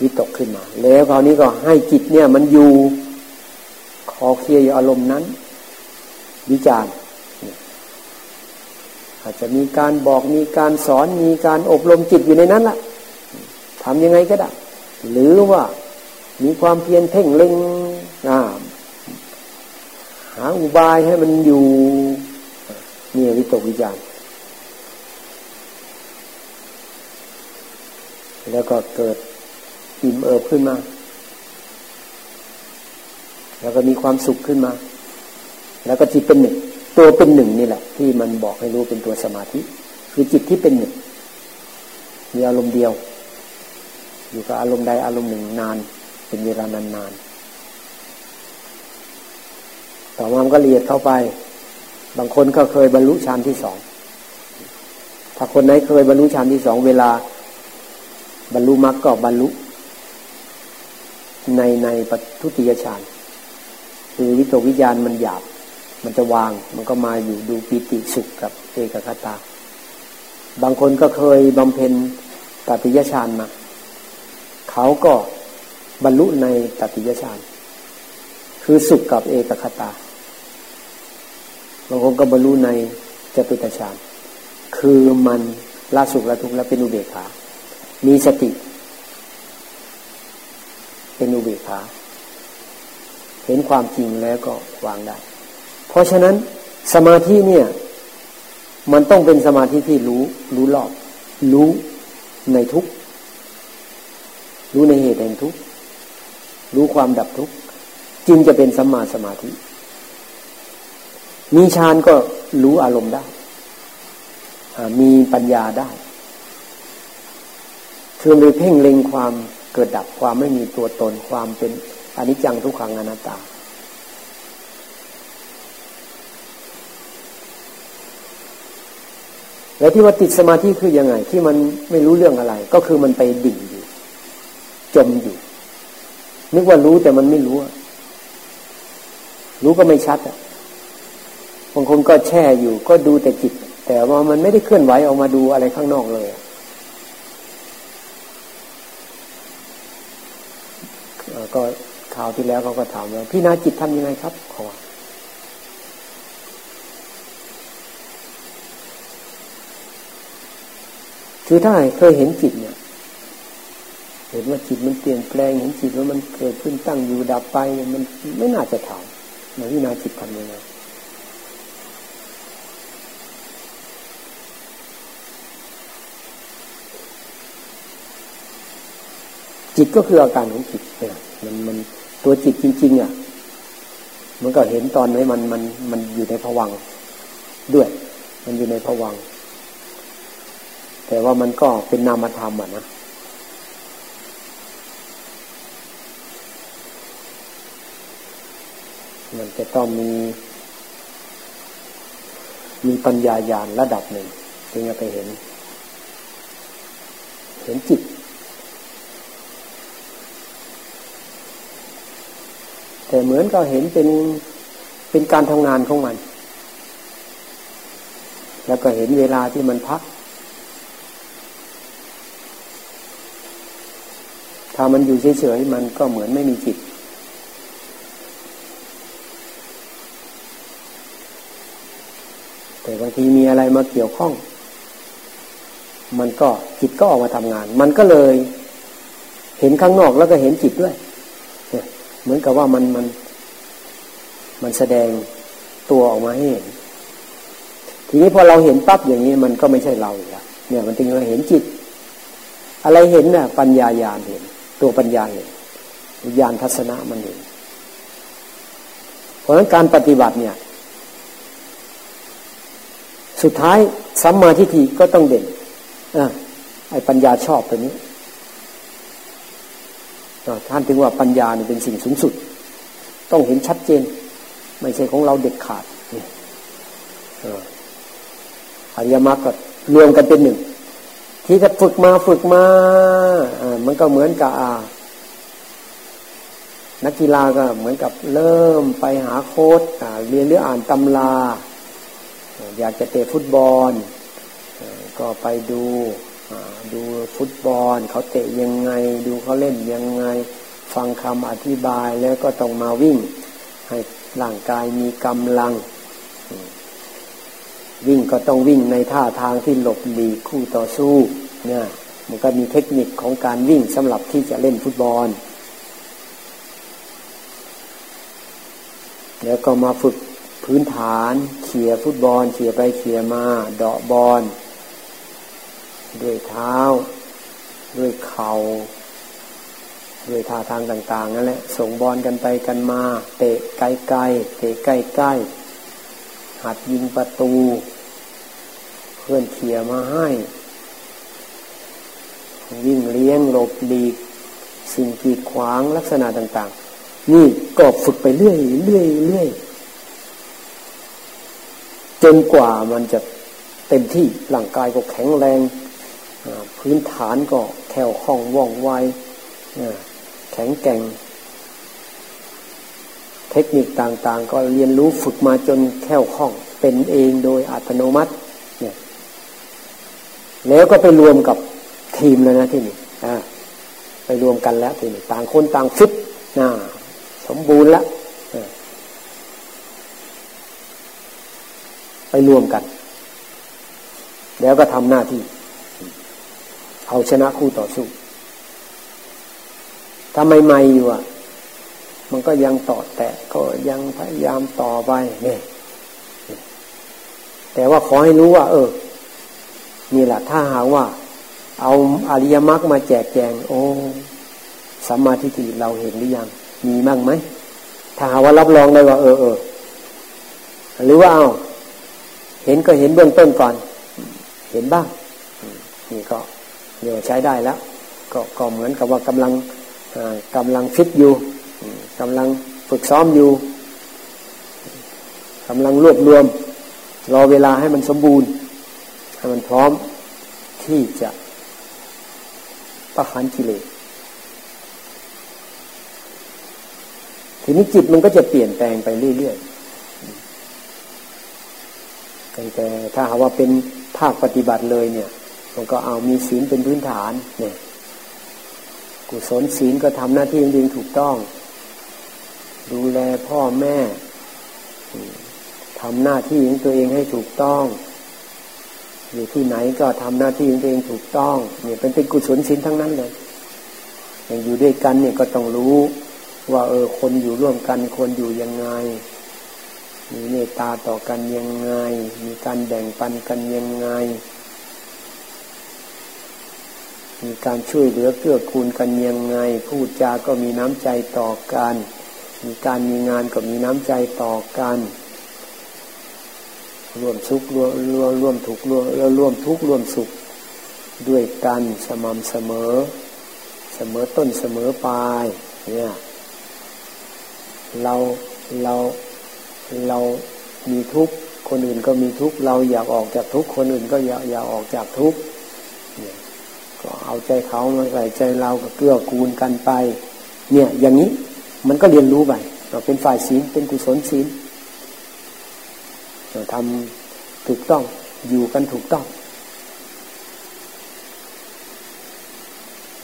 A: วิตกขึ้นมา แล้วคราวนี้ก็ให้จิตเนี่ยมันอยู่ขอเคลียร์อารมณ์นั้น วิจารณ์อาจจะมีการบอกมีการสอนมีการอบรมจิตอยู่ในนั้นละ่ะทำยังไงก็ได้ หรือว่ามีความเพียรเพ่งเล็งหาอุบายให้มันอยู่นี่วิตกวิจารแล้วก็เกิด อิ่มเอิบขึ้นมา แล้วก็มีความสุขขึ้นมา แล้วก็จิตเป็นหนึ่ง ตัวเป็นหนึ่งนี่แหละ ที่มันบอกให้รู้เป็นตัวสมาธิ คือจิตที่เป็นหนึ่งมีอารมณ์เดียว อยู่กับอารมณ์ใดอารมณ์หนึ่งนาน เป็นเวลานานนานต่อมามันก็ละเอียดเข้าไป บางคนก็เคยบรรลุฌานที่สอง ถ้าคนไหนเคยบรรลุฌานที่สองเวลาบรรลุมรรคก็บรรลุ ในในปทุติยฌานคือวิตกวิญญาณมันหยาบ มันจะวาง มันก็มาอยู่ดูปิติสุขกับเอกคตา บางคนก็เคยบำเพ็ญตติยฌานมา เขาก็บรรลุในตติยฌานคือสุขกับเอกคตา บางคนก็บรรลุในจตุตฌานคือมันละสุขละทุกข์และเป็นอุเบกขา มีสติ เป็นอุเบกขาเห็นความจริงแล้วก็วางได้ เพราะฉะนั้นสมาธิเนี่ย มันต้องเป็นสมาธิที่รู้ รู้รอบ รู้ในทุก รู้ในเหตุแห่งทุก รู้ความดับทุก จึงจะเป็นสัมมาสมาธิ มีฌานก็รู้อารมณ์ได้ มีปัญญาได้คือไปเพ่งเล็งความ เกิดดับความไม่มีตัวตนความเป็นอนิจจังทุกขังอนัตตา แล้วที่ว่าติดสมาธิคือยังไง ที่มันไม่รู้เรื่องอะไร ก็คือมันไปดิ่งอยู่ จมอยู่ นึกว่ารู้แต่มันไม่รู้ รู้ก็ไม่ชัดอะบางคนก็แช่อยู่ ก็ดูแต่จิต แต่ว่ามันไม่ได้เคลื่อนไหวออกมาดูอะไรข้างนอกเลยก็ข่าว ที่แล้วเขาก็ถามว่าพี่นาจิตทำยังไงครับขอคือถ้าเคยเห็นจิตเนี่ย เห็นว่าจิตมันเปลี่ยนแปลงเห็นจิตว่ามันเกิดขึ้นตั้งอยู่ดับไปมันไม่น่าจะถามมาวินาจิตทำยังไงจิตก็คืออาการของจิตเนี่ยมันมัน ตัวจิตจริง ๆ อะ มันก็เห็นตอนนี้มันมันมันอยู่ในผวังด้วย มันอยู่ในผวัง แต่ว่ามันก็เป็นนามธรรมอะนะมันจะต้องมี มีปัญญาญาณระดับหนึ่งจึงจะไปเห็น เห็นจิต แต่เหมือนก็เห็นเป็นเป็นการทำงานของมัน แล้วก็เห็นเวลาที่มันพัก ถ้ามันอยู่เฉยๆมันก็เหมือนไม่มีจิต แต่บางทีมีอะไรมาเกี่ยวข้อง มันก็จิตก็ออกมาทำงาน มันก็เลย เห็นข้างนอกแล้วก็เห็นจิตด้วย เหมือนกับว่ามันมันมันแสดงตัวออกมาให้เห็น ทีนี้พอเราเห็นปั๊บอย่างนี้มันก็ไม่ใช่เราแล้วเนี่ย มันจึงเราเห็นจิต อะไรเห็นน่ะ ปัญญาญาณเห็น ตัวปัญญาเห็นญาณทัศนะมันเองเพราะฉะนั้นการปฏิบัติเนี่ย สุดท้ายสัมมาทิฏฐิก็ต้องเด่นอะไอ้ปัญญาชอบตัวนี้ ท่านถึงว่าปัญญาเนี่ยเป็นสิ่งสูงสุด ต้องเห็นชัดเจน ไม่ใช่ของเราเด็ดขาดอริยมรรคก็รวมกันเป็นหนึ่ง ที่จะฝึกมาฝึกมาอ่ามันก็เหมือนกับนักกีฬาก็เหมือนกับเริ่มไปหาโค้ดเรียนหรืออ่านตำราอยากจะเตะฟุตบอล ก็ไปดู ดูฟุตบอลเขาเตะยังไง ดูเขาเล่นยังไง ฟังคำอธิบายแล้วก็ต้องมาวิ่ง ให้ร่างกายมีกำลัง วิ่งก็ต้องวิ่งในท่าทางที่หลบหลีกคู่ต่อสู้เนี่ยมันก็มีเทคนิคของการวิ่งสำหรับที่จะเล่นฟุตบอล แล้วก็มาฝึกพื้นฐานเขี่ยฟุตบอลเขี่ยไปเขี่ยมาเดาะบอล ด้วยเท้า ด้วยเขา่าด้วยท่าทางต่าง ๆ นั่นแหละ ส่งบอลกันไปกันมา เตะไกลๆเตะใกล้ๆหัดยิงประตู เพื่อนเขี่ยมาให้วิ่งเลี้ยงหลบหลีก สิ่งกีดขวางลักษณะต่าง ๆ นี่ก็ฝึกไปเรื่อยเรื่อยเรื่อยจนกว่ามันจะเต็มที่ร่างกายก็แข็งแรง พื้นฐานก็แข็งคล่องว่องไวแข็งแกร่ง เทคนิคต่างๆ ก็เรียนรู้ฝึกมาจนแข็งคล่องเป็นเองโดยอัตโนมัติแล้วก็ไปรวมกับทีมแล้วนะที่นี่ไปรวมกันแล้วทีนี้ต่างคนต่างฟิตนะสมบูรณ์แล้วไปรวมกัน แล้วก็ทำหน้าที่ เอาชนะคู่ต่อสู้ถ้าไม่ไม่อยู่อะ มันก็ยังต่อแตะก็ยังพยายามต่อไปเนี่ยแต่ว่าขอให้รู้ว่า เออนี่แหละถ้าหากว่า เอาอริยมรรคมาแจกแจง โอ้สัมมาทิฏฐิเราเห็นหรือยัง มีมั่งไหมถ้าหาว่ารับรองได้ว่า เออเออหรือว่าเอาเห็นก็เห็นเบื้องต้นก่อน เห็นบ้างนี่ก็ เดี๋ยใช้ได้แล้วก็ก็เหมือนกับว่ากำลังกำลังฟิตอยู่กำลังฝึกซ้อมอยู่กำลังรวบรวม รอเวลาให้มันสมบูรณ์ ให้มันพร้อมที่จะประหารกิเลสทีนี้จิตมันก็จะเปลี่ยนแปลงไปเรื่อยๆแต่ถ้าหาว่าเป็นภาคปฏิบัติเลยเนี่ย มันก็เอามีศีลเป็นพื้นฐานเนี่ยกุศลศีลก็ทำหน้าที่จริงถูกต้อง ดูแลพ่อแม่ทำหน้าที่ของตัวเองให้ถูกต้อง อยู่ที่ไหนก็ทำหน้าที่ของตัวเองถูกต้องเนี่ยเป็นเป็นกุศลศีลทั้งนั้นเลยอย่างอยู่ด้วยกันเนี่ยก็ต้องรู้ว่าเออคนอยู่ร่วมกันคนอยู่ยังไง มีเมตตาต่อกันยังไง มีการแบ่งปันกันยังไง มีการช่วยเหลือเกื้อกูลกันยังไง พูดจาก็มีน้ำใจต่อกัน มีการมีงานก็มีน้ำใจต่อกันร่วมสุขร่วมร่วมร่วมทุกข์ร่วมร่วมทุกข์ร่วมสุขด้วยกันสม่ำเสมอ เสมอต้นเสมอปลายเนี่ยเราเราเรามีทุกข์คนอื่นก็มีทุกข์เราอยากออกจากทุกข์คนอื่นก็อยากอยากออกจากทุกข์เนี่ย ก็เอาใจเขามาใส่ใจเราก็เกื้อกูลกันไป เนี่ยอย่างนี้มันก็เรียนรู้ไปเราเป็นฝ่ายศีลเป็นกุศลศีลเราทำถูกต้องอยู่กันถูกต้อง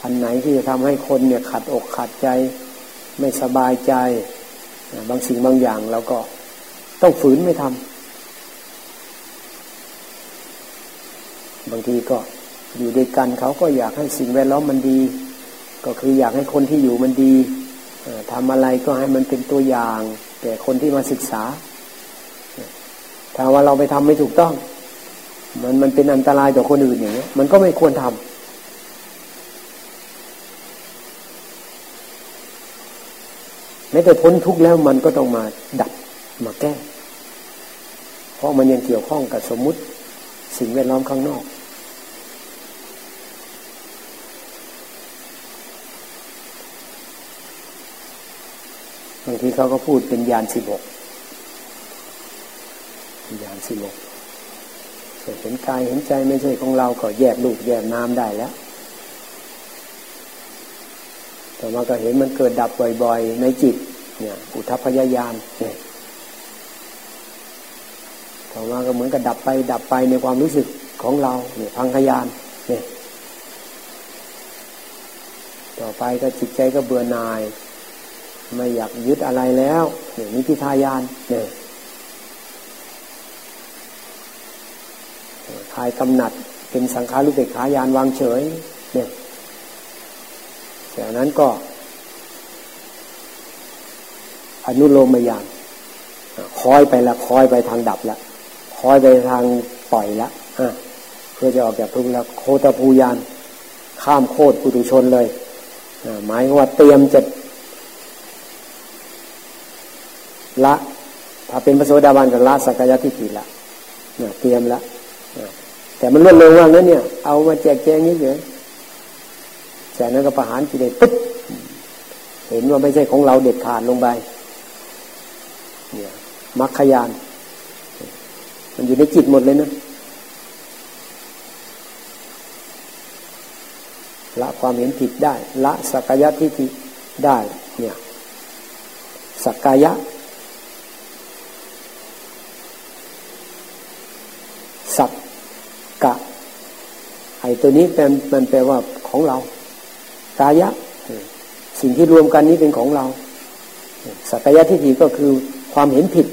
A: อันไหนที่จะทำให้คนเนี่ยขัดอกขัดใจ ไม่สบายใจ บางสิ่งบางอย่างเราก็ต้องฝืนไม่ทำบางทีก็ อยู่ด้วยกันเขาก็อยากให้สิ่งแวดล้อมมันดี ก็คืออยากให้คนที่อยู่มันดีทำอะไรก็ให้มันเป็นตัวอย่างแก่คนที่มาศึกษาถ้าว่าเราไปทำไม่ถูกต้อง มันมันเป็นอันตรายต่อคนอื่นอย่างเงี้ยมันก็ไม่ควรทำแม้แต่พ้นทุกข์แล้วมันก็ต้องมาดับมาแก้ เพราะมันยังเกี่ยวข้องกับสมมุติสิ่งแวดล้อมข้างนอก บางทีเขาก็พูดเป็นยานสิบหกยานสิบหกเห็นกายเห็นใจไม่ใช่ของเราก็แยกลูกแยกน้ำได้แล้วแต่ว่าก็เห็นมันเกิดดับบ่อย ๆ ในจิต เนี่ย อุทัพยายานเนี่ยต่อมาก็เหมือนกับดับไป ดับไปในความรู้สึกของเรา เนี่ยพังขยานเนี่ย ต่อไปก็จิตใจก็เบื่อหน่าย ไม่อยากยึดอะไรแล้วเนี่ยนิพิทายานเนี่ยคลายกำหนัดเป็นสังขารุเบกขายานวางเฉย เนี่ยจากนั้นก็ อนุโลมยานคอยไปละคอยไปทางดับละคอยไปทางปล่อยละเพื่อจะออกจากทุกข์แล้วโคตภูยาน ข้ามโคตรปุถุชนเลยหมายว่าเตรียมจะ ละถ้าเป็นพระโสดาบันกับละสักยะทิฏฐิละเตรียมละแต่มันลดลงว่านั้นเนี่ย เอามาแจกแจงนี้เฉยจากนั้นก็ประหารกิเลสปุ๊บเห็นว่าไม่ใช่ของเราเด็ดขาดลงไปเนี่ยมรรคยาน มันอยู่ในจิตหมดเลยนะละความเห็นผิดได้ ละสักยะทิฏฐิได้ เนี่ยสักกายะ สัก กะ ไอตัวนี้เป็นมันแปลว่าของเรากายะ สิ่งที่รวมกันนี้เป็นของเรา สักยะทิฏฐิก็คือความเห็นผิด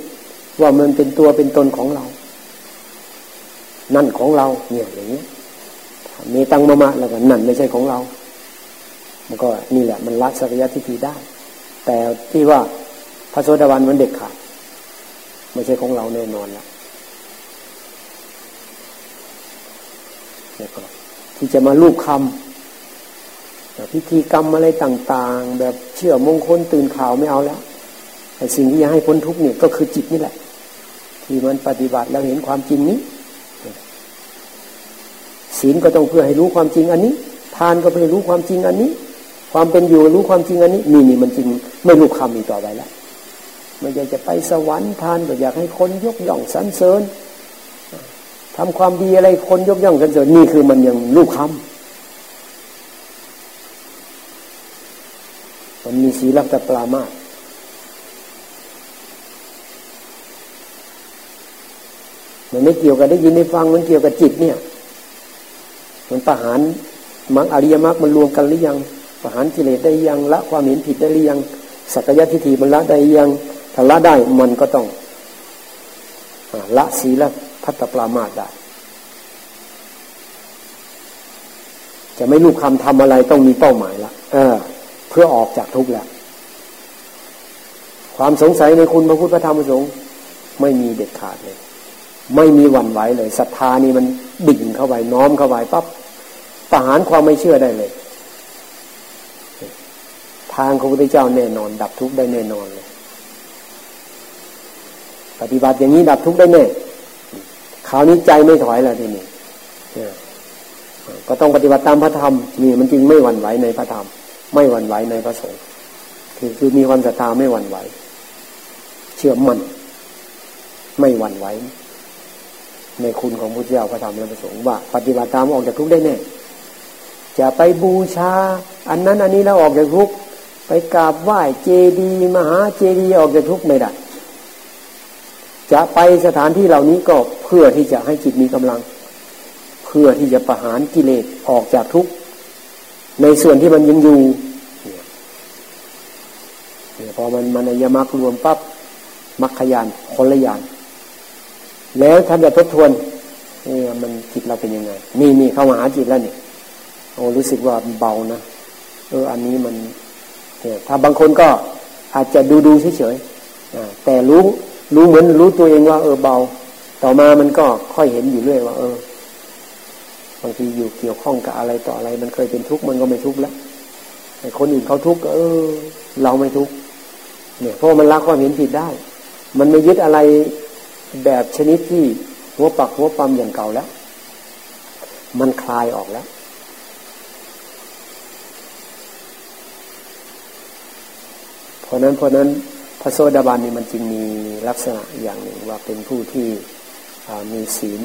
A: ว่ามันเป็นตัวเป็นตนของเรา นั่นของเรา เนี่ยอย่างนี้มีตังมามะแล้วก็นั่นไม่ใช่ของเรา มันก็นี่แหละ มันละสักยะทิฏฐิได้ แต่ที่ว่าพระโสดาบันมันเด็กขาดไม่ใช่ของเราแน่นอนแล้ว แล้วก็ที่จะมาลูกคำพิธีกรรมอะไรต่าง ๆ แบบเชื่อมงคลตื่นข่าวไม่เอาแล้วแต่สิ่งที่จะให้พ้นทุกข์เนี่ยก็คือจิตนี่แหละ ที่มันปฏิบัติแล้วเห็นความจริงนี้ศีลก็ต้องเพื่อให้รู้ความจริงอันนี้ ทานก็เพื่อรู้ความจริงอันนี้ ความเป็นอยู่รู้ความจริงอันนี้นี่นี่มันจริงไม่รู้คำอีกต่อไปแล้วไม่อยากจะไปสวรรค์ทานก็อยากให้คนยกย่องสรรเสริญ ทำความดีอะไรคนยกย่องสรรเสรินี่คือมันยังรู้คำมันมีศีลักตปรามามันไม่เกี่ยวกับได้ยินได้ฟังมันเกี่ยวกับจิตเนี่ย มันประหารมรรคอริยมรรคมันรวมกันหรือยัง ประหารกิเลสได้ยังละความเห็นผิดได้หรือยังสักยะทิฏฐิมันละได้ยังถ้าละได้มันก็ต้องละศีล พัตปรามาได้ จะไม่ลูกคำทำอะไรต้องมีเป้าหมายละเออ เพื่อออกจากทุกข์แล้ว ความสงสัยในคุณพระพุทธพระธรรมพระสงฆ์ไม่มีเด็ดขาดเลย ไม่มีหวั่นไหวเลยศรัทธานี่มันดิ่งเข้าไปน้อมเข้าไปปั๊บประหารความไม่เชื่อได้เลย ทางของพระพุทธเจ้าแน่นอน ดับทุกข์ได้แน่นอนเลยปฏิบัติอย่างนี้ดับทุกข์ได้แน่ คราวนี้ใจไม่ถอยแล้วทีนี้ก็ต้องปฏิบัติตามพระธรรมนี่มันจึงไม่หวั่นไหวในพระธรรม ไม่หวั่นไหวในพระสงฆ์คือคือมีความศรัทธาไม่หวั่นไหว เชื่อมั่นไม่หวั่นไหว ในคุณของพุทธเจ้าพระธรรมและพระสงฆ์ว่า ปฏิบัติตามออกจากทุกข์ได้แน่จะไปบูชา อันนั้นอันนี้แล้วออกจากทุกข์ไปกราบไหว้เจดีย์มหาเจดีย์ออกจากทุกข์ไม่ได้ จะไปสถานที่เหล่านี้ก็เพื่อที่จะให้จิตมีกำลัง เพื่อที่จะประหารกิเลสออกจากทุกข์ในส่วนที่มันยังอยู่เนี่ยพอมันมันยมักรวมปั๊บมักขยานคนละยานแล้วท่านจะทบทวนเนี่ยมันจิตเราเป็นยังไง นี่นี่เข้ามาหาจิตแล้วเนี่ยโอ้รู้สึกว่าเบานะเอออันนี้มันเนี่ยถ้าบางคนก็อาจจะดูดูเฉยๆแต่รู้ รู้เหมือนรู้ตัวเองว่าเออเบา ต่อมามันก็ค่อยเห็นอยู่เรื่อยว่า เออบางทีอยู่เกี่ยวข้องกับอะไรต่ออะไร มันเคยเป็นทุกข์มันก็ไม่ทุกข์แล้วไอ้คนอื่นเขาทุกข์เออ เราไม่ทุกข์เนี่ยเพราะมันละความเห็นผิดได้ มันไม่ยึดอะไรแบบชนิดที่หัวปักหัวปั๊มอย่างเก่าแล้ว มันคลายออกแล้วเพราะนั้นเพราะนั้น พระโสดาบันนี่มันจึงมีลักษณะอย่างหนึ่งว่าเป็นผู้ที่มีศีล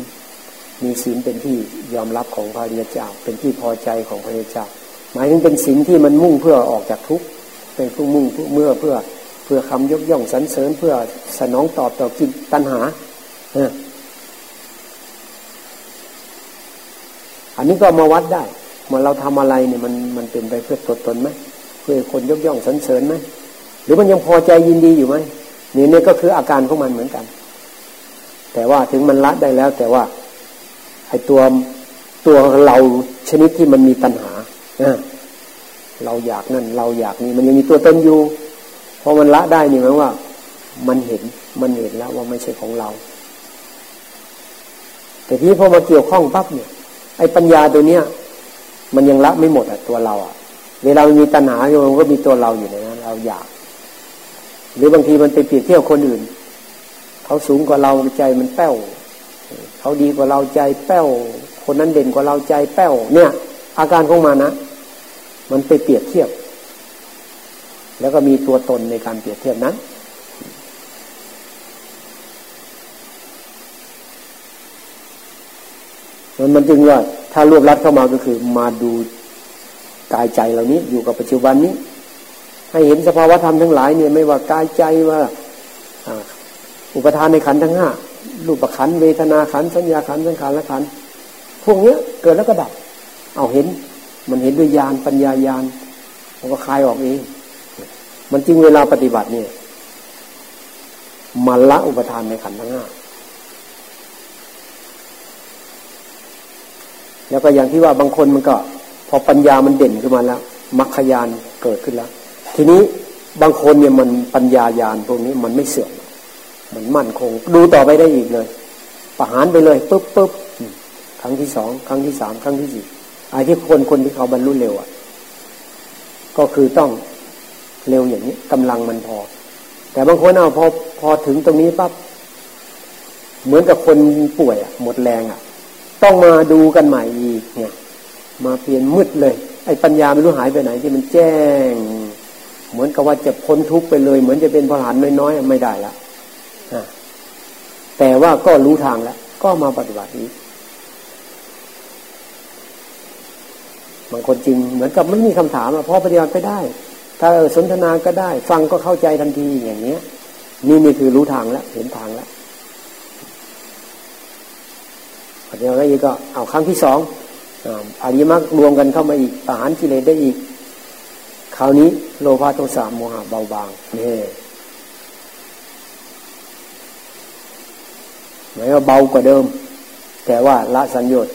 A: มีศีลเป็นที่ยอมรับของพระริยเจ้า เป็นที่พอใจของพระริยเจ้า หมายถึงเป็นศีลที่มันมุ่งเพื่อออกจากทุกข์ เป็นผู้มุ่งเมื่อเพื่อเพื่อคำยกย่องสรรเสริญเพื่อสนองตอบต่อกิจตัณหาอันนี้ก็มาวัดได้เมื่อเราทำอะไรเนี่ยมันมันเป็นไปเพื่อตัวตนไหมเพื่อคนยกย่องสรรเสริญไหม หรือมันยังพอใจยินดีอยู่ไหมนี่นี่ก็คืออาการของมันเหมือนกัน แต่ว่าถึงมันละได้แล้ว แต่ว่าไอ้ตัวตัวเราชนิดที่มันมีตัณหาเราอยากนั่น เราอยากนี่มันยังมีตัวตนอยู่พอมันละได้นี่หมายว่า มันเห็นมันเห็นแล้วว่าไม่ใช่ของเรา แต่ที่พอมาเกี่ยวข้องปั๊บเนี่ย ไอ้ปัญญาตัวเนี้ย มันยังละไม่หมดอะตัวเราอะ เวลามันมีตัณหาอยู่มันก็มีตัวเราอยู่ในนั้นเราอยาก หรือบางทีมันไปเปรียบเทียบคนอื่น เขาสูงกว่าเราใจมันแป้วเขาดีกว่าเราใจแป้วคนนั้นเด่นกว่าเราใจแป้วเนี่ย อาการของมันนะมันไปเปรียบเทียบ แล้วก็มีตัวตนในการเปรียบเทียบนั้นมันมันจึงว่าถ้ารวบรัดเข้ามาก็คือ มาดูกายใจเหล่านี้อยู่กับปัจจุบันนี้ ให้เห็นสภาวะธรรมทั้งหลายเนี่ยไม่ว่ากายใจว่าอุปทานในขันทั้งห้ารูปขันเวทนาขันสัญญาขันสังขารและขันพวกนี้เกิดแล้วก็ดับ เอาเห็น มันเห็นด้วยญาณปัญญาญาณมันก็คลายออกเอง มันจริงเวลาปฏิบัติเนี่ยมันละอุปทานในขันธ์ทั้งห้าแล้วก็อย่างที่ว่าบางคนมันก็ พอปัญญามันเด่นขึ้นมาแล้วมรรคยานเกิดขึ้นแล้ว ทีนี้บางคนเนี่ยมันปัญญายานพวกนี้มันไม่เสื่อมมันมั่นคง ดูต่อไปได้อีกเลย ประหารไปเลยปุ๊บปุ๊บครั้งที่สองครั้งที่สามครั้งที่สี่ไอ้ที่คนคนที่เขาบรรลุเร็วอะ ก็คือต้องเร็วอย่างนี้กำลังมันพอ แต่บางคนเอาพอพอถึงตรงนี้ปั๊บเหมือนกับคนป่วยอะ หมดแรงอะ ต้องมาดูกันใหม่อีกเนี่ย มาเปลี่ยนมืดเลย ไอ้ปัญญาไม่รู้หายไปไหนที่มันแจ้ง เหมือนกับว่าจะพ้นทุกข์ไปเลย เหมือนจะเป็นพลหานน้อยๆไม่ได้ละแต่ว่าก็รู้ทางแล้ว ก็มาปฏิบัตินี้บางคนจริง เหมือนกับไม่มีคำถามอะพอปฏิบัติไปได้ ถ้าสนทนาก็ได้ ฟังก็เข้าใจทันทีอย่างเนี้ย นี่นี่คือรู้ทางแล้วเห็นทางแล้วเดี๋ยวก็อีกก็เอาครั้งที่สองอริยมรรครวมกันเข้ามาอีกประหารกิเลสได้อีก คราวนี้โลภะโทสะโมหะเบาบางนี่หมายว่าเบากว่าเดิม แต่ว่าละสัญญต์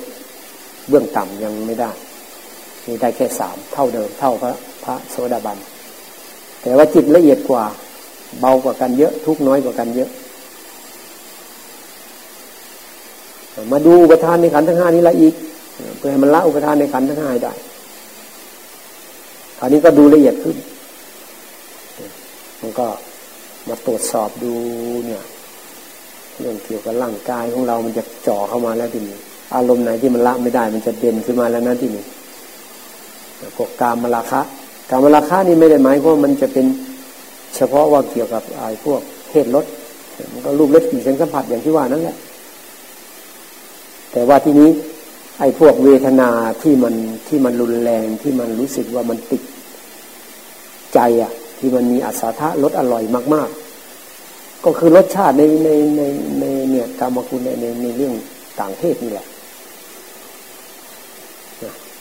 A: เบื้องต่ำยังไม่ได้มีได้แค่สามเท่าเดิมเท่าพระพระโสดาบัน แต่ว่าจิตละเอียดกว่า เบากว่ากันเยอะ ทุกน้อยกว่ากันเยอะ มาดูอุปทานในขันธ์ทั้งห้านี้ละอีกเพื่อให้มันละอุปทานในขันธ์ทั้งห้าได้ คราวนี้ก็ดูละเอียดขึ้น มันก็มาตรวจสอบดูเนี่ยเรื่องเกี่ยวกับร่างกายของเรา มันจะจ่อเข้ามาแล้วทีนี้อารมณ์ไหนที่มันละไม่ได้ มันจะเด่นขึ้นมาแล้วนะที่นี้พวกกามราคะกามราคะนี่ไม่ได้หมายว่ามันจะเป็นเฉพาะว่าเกี่ยวกับไอ้พวกเพศรสมันก็รูปเล็กสีเสียงสัมผัสอย่างที่ว่านั่นแหละ แต่ว่าที่นี้ ไอ้พวกเวทนาที่มันที่มันรุนแรงที่มันรู้สึกว่ามันติดใจอะ ที่มันมีอัศทะรสอร่อยมาก ๆ ก็คือรสชาติในในในในเนี่ยกรรมคุณในในในเรื่องต่างเพศนี่แหละ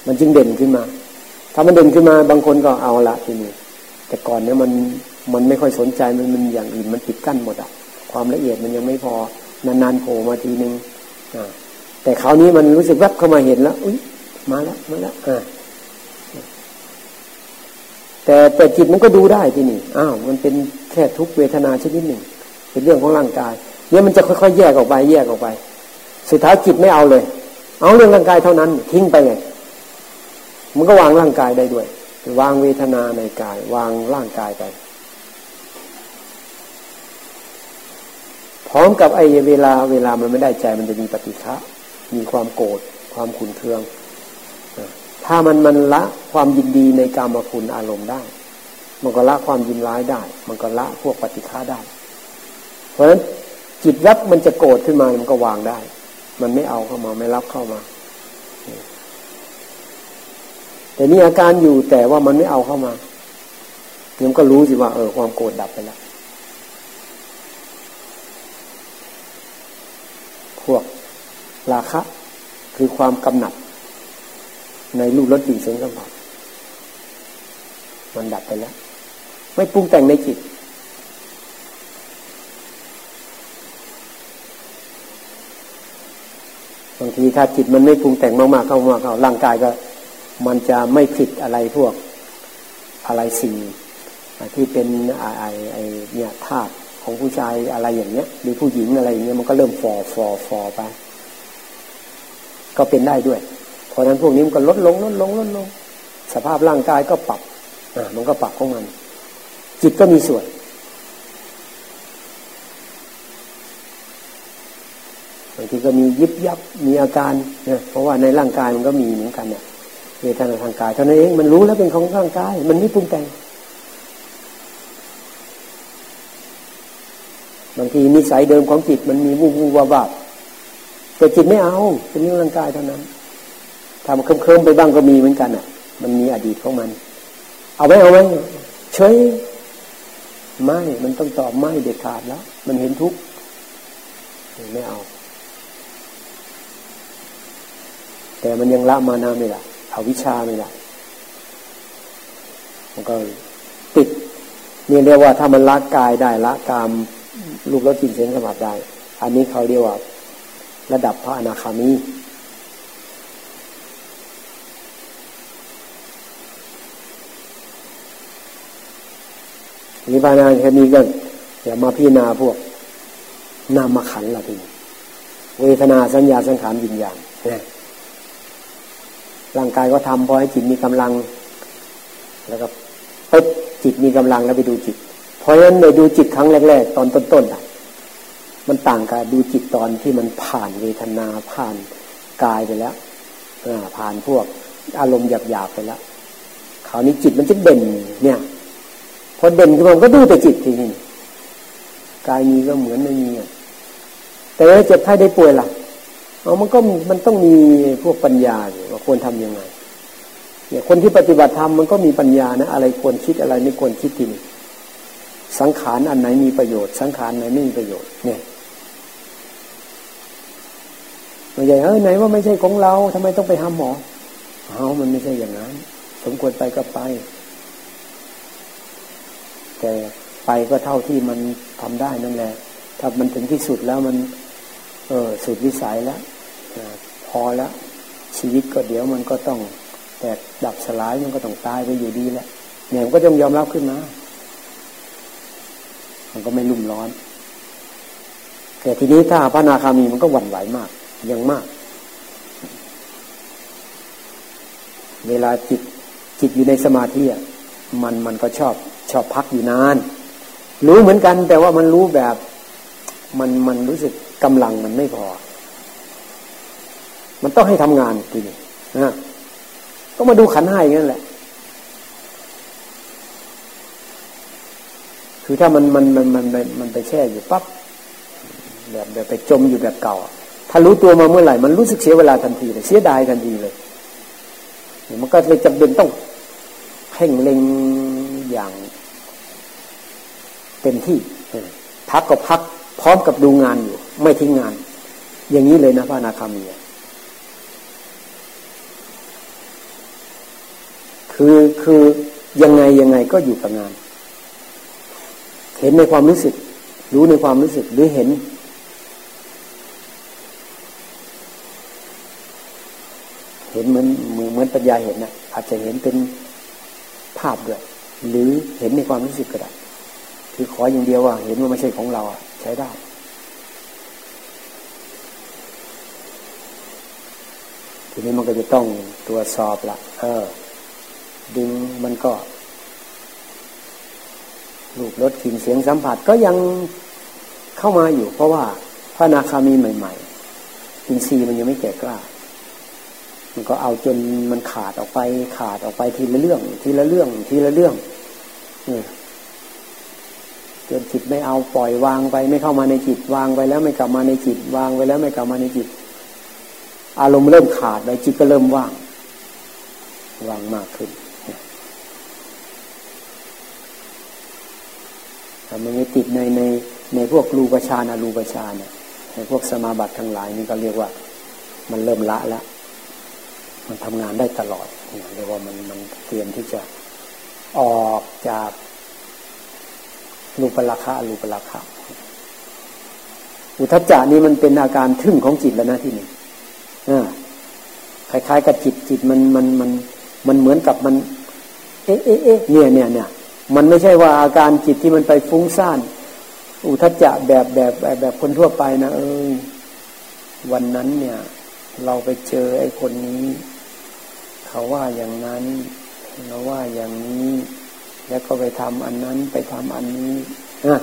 A: มันจึงเด่นขึ้นมา ถ้ามันเด่นขึ้นมาบางคนก็เอาละทีนี้แต่ก่อนเนี่ยมันมันไม่ค่อยสนใจมันมันอย่างอื่นมันปิดกั้นหมดอะ ความละเอียดมันยังไม่พอนานๆโผล่มาทีนึงอ่า แต่คราวนี้มันรู้สึกแวบเข้ามาเห็นแล้วอุ้ยมาแล้วมาแล้วอ่าแต่แต่จิตมันก็ดูได้ที่นี่อ้าวมันเป็นแค่ทุกเวทนาชนิดหนึ่ง เป็นเรื่องของร่างกาย เนี่ยมันจะค่อยๆแยกออกไป แยกออกไป สุดท้ายจิตไม่เอาเลย เอาเรื่องร่างกายเท่านั้น ทิ้งไปไงมันก็วางร่างกายได้ด้วย วางเวทนาในกาย วางร่างกายไปพร้อมกับไอ้เวลาเวลามันไม่ได้ใจมันจะมีปฏิฆะ มีความโกรธความขุนเคือง ถ้ามันมันละความยินดีในกามคุณอารมณ์ได้ มันก็ละความยินร้ายได้ มันก็ละพวกปฏิฆาได้ เพราะฉะนั้นจิตยับมันจะโกรธขึ้นมามันก็วางได้ มันไม่เอาเข้ามาไม่รับเข้ามาแต่นี่อาการอยู่แต่ว่ามันไม่เอาเข้ามามันก็รู้สิว่า เออความโกรธดับไปแล้วพวก ราคะ คือความกำหนัด ในรูปรสกลิ่นเสียงสัมผัสมันดับไปแล้ว ไม่ปรุงแต่งในจิต บางทีถ้าจิตมันไม่ปรุงแต่งมากๆเข้ามากเข้าร่างกายก็ มันจะไม่ผิดอะไรพวกอะไรสิ่งที่เป็นไอไอเนี่ยธาตุของผู้ชายอะไรอย่างเงี้ยหรือผู้หญิงอะไรอย่างเงี้ยมันก็เริ่มฟอฟอฟอไป ก็เป็นได้ด้วย เพราะนั้นพวกนี้มันก็ลดลงลดลงลดลง สภาพร่างกายก็ปรับอ่ามันก็ปรับของมัน จิตก็มีส่วน บางทีก็มียิบยับมีอาการเนี่ยเพราะว่าในร่างกายมันก็มีเหมือนกันเนี่ยเวทนาทางกายเท่านั้นเองมันรู้แล้วเป็นของร่างกาย มันไม่ปรุงแต่งบางทีนิสัยเดิมของจิตมันมีวูบวูบวาบ แต่จิตไม่เอาเป็นเรื่องร่างกายเท่านั้นทำเคลิ้มๆไปบ้างก็มีเหมือนกันอะ มันมีอดีตของมัน เอาไว้เอาไว้เฉยไม่มันต้องตอบไม่เด็ดขาดแล้ว มันเห็นทุกข์ไม่เอา แต่มันยังละมานาไม่ละเอาวิชาไม่ละมันก็ติดเนี่ยเรียกว่าถ้ามันละกายได้ละกามลูกแล้วจินเสียงสมาธิได้ อันนี้เขาเรียกว่า ระดับพระอนาคามี นิพพานาแค่นี้ก็อย่ามาพิจารณาพวกนามขันละทีเวทนาสัญญาสังขารวิญญาณร่างกายก็ทำพอให้จิตมีกำลัง แล้วก็ปึ๊บจิตมีกำลังแล้วไปดูจิต เพราะฉะนั้นในดูจิตครั้งแรก ๆ ตอนต้นๆอะ มันต่างกับดูจิตตอนที่มันผ่านเวทนาผ่านกายไปแล้วผ่านพวกอารมณ์หยาบๆไปแล้วคราวนี้จิตมันจะเด่นเนี่ยพอเด่นขึ้นมาก็ดูแต่จิตทีนี้กายมีก็เหมือนไม่มีแต่ว่าเจ็บไข้ได้ป่วยล่ะเอามันก็มันต้องมีพวกปัญญาว่าควรทํำยังไงเนี่ยคนที่ปฏิบัติธรรมมันก็มีปัญญานะอะไรควรคิดอะไรไม่ควรคิดทีนี้สังขารอันไหนมีประโยชน์ สังขารไหนไม่มีประโยชน์เนี่ย ไม่ใช่เฮ้ยไหนว่าไม่ใช่ของเราทำไมต้องไปหาหมอเอามันไม่ใช่อย่างนั้น สมควรไปก็ไป แต่ไปก็เท่าที่มันทำได้นั่นแหละ ถ้ามันถึงที่สุดแล้วมัน เออสุดวิสัยแล้วพอแล้ว ชีวิตก็เดี๋ยวมันก็ต้อง แต่ดับสลายมันก็ต้องตายไปอยู่ดีแหละเนี่ยมันก็ต้องยอมรับขึ้นมามันก็ไม่ลุ่มร้อน แต่ทีนี้ถ้าพระนาคามีมันก็หวั่นไหวมาก ยังมาก เวลาจิตจิตอยู่ในสมาธิอะมันมันก็ชอบชอบพักอยู่นาน รู้เหมือนกัน แต่ว่ามันรู้แบบมันมันรู้สึกกำลังมันไม่พอ มันต้องให้ทำงานทีนี้นะก็มาดูขันห้าอย่างนั้นแหละ คือถ้ามันมันมันมันมันไปแช่อยู่ปั๊บแบบแบบไปจมอยู่แบบเก่า ถ้ารู้ตัวมาเมื่อไหร่ มันรู้สึกเสียเวลาทันทีเลยเสียดายทันทีเลย มันก็เลยจำเป็นต้องเพ่งเล็งอย่างเต็มที่พักก็พัก พร้อมกับดูงานอยู่ ไม่ทิ้งงาน อย่างนี้เลยนะพระนาคามีคือคือยังไงยังไงก็อยู่กับงาน เห็นในความรู้สึก รู้ในความรู้สึกหรือเห็น ห็นเหมือนเหมือนปัญญาเห็นนะอาจจะเห็นเป็นภาพด้วย หรือเห็นในความรู้สึกก็ได้คือขออย่างเดียวว่า เห็นว่าไม่ใช่ของเราใช้ได้ทีนี้มันก็จะต้องตรวจสอบละเออ ดึงมันก็รูปรสกลิ่นเสียงสัมผัสก็ยังเข้ามาอยู่ เพราะว่าพระนาคามีใหม่ ๆ อินทรีย์มันยังไม่แก่กล้า มันก็เอาจนมันขาดออกไป ขาดออกไปทีละเรื่อง ทีละเรื่อง ทีละเรื่องจนจิตไม่เอาปล่อยวางไป ไม่เข้ามาในจิตวางไปแล้วไม่กลับมาในจิตวางไปแล้วไม่กลับมาในจิต อารมณ์เริ่มขาดไปจิตก็เริ่มว่างว่างมากขึ้นแต่มันไม่ติดในในในพวกรูปฌานอรูปฌานเนี่ยในพวกสมาบัติทั้งหลายนี่ก็เรียกว่า มันเริ่มละแล้ว มันทำงานได้ตลอดเรียกว่ามันมันเตรียมที่จะออกจากรูปราคารูปราคาอุทจจานี่มันเป็นอาการทึ่งของจิตแล้วนะที่นี่คล้ายๆ กับจิตจิตมันมันมันมันเหมือนกับมัน เอ๊ะเอ๊ะเอ๊ะเนี่ยเนี่ยเนี่ยมันไม่ใช่ว่าอาการจิตที่มันไปฟุ้งซ่าน อุทจจะแบบแบบแบบแบบคนทั่วไปนะเออวันนั้นเนี่ย เราไปเจอไอ้คนนี้ เขาว่าอย่างนั้นเราว่าอย่างนี้ แล้วก็ไปทำอันนั้นไปทำอันนี้อะ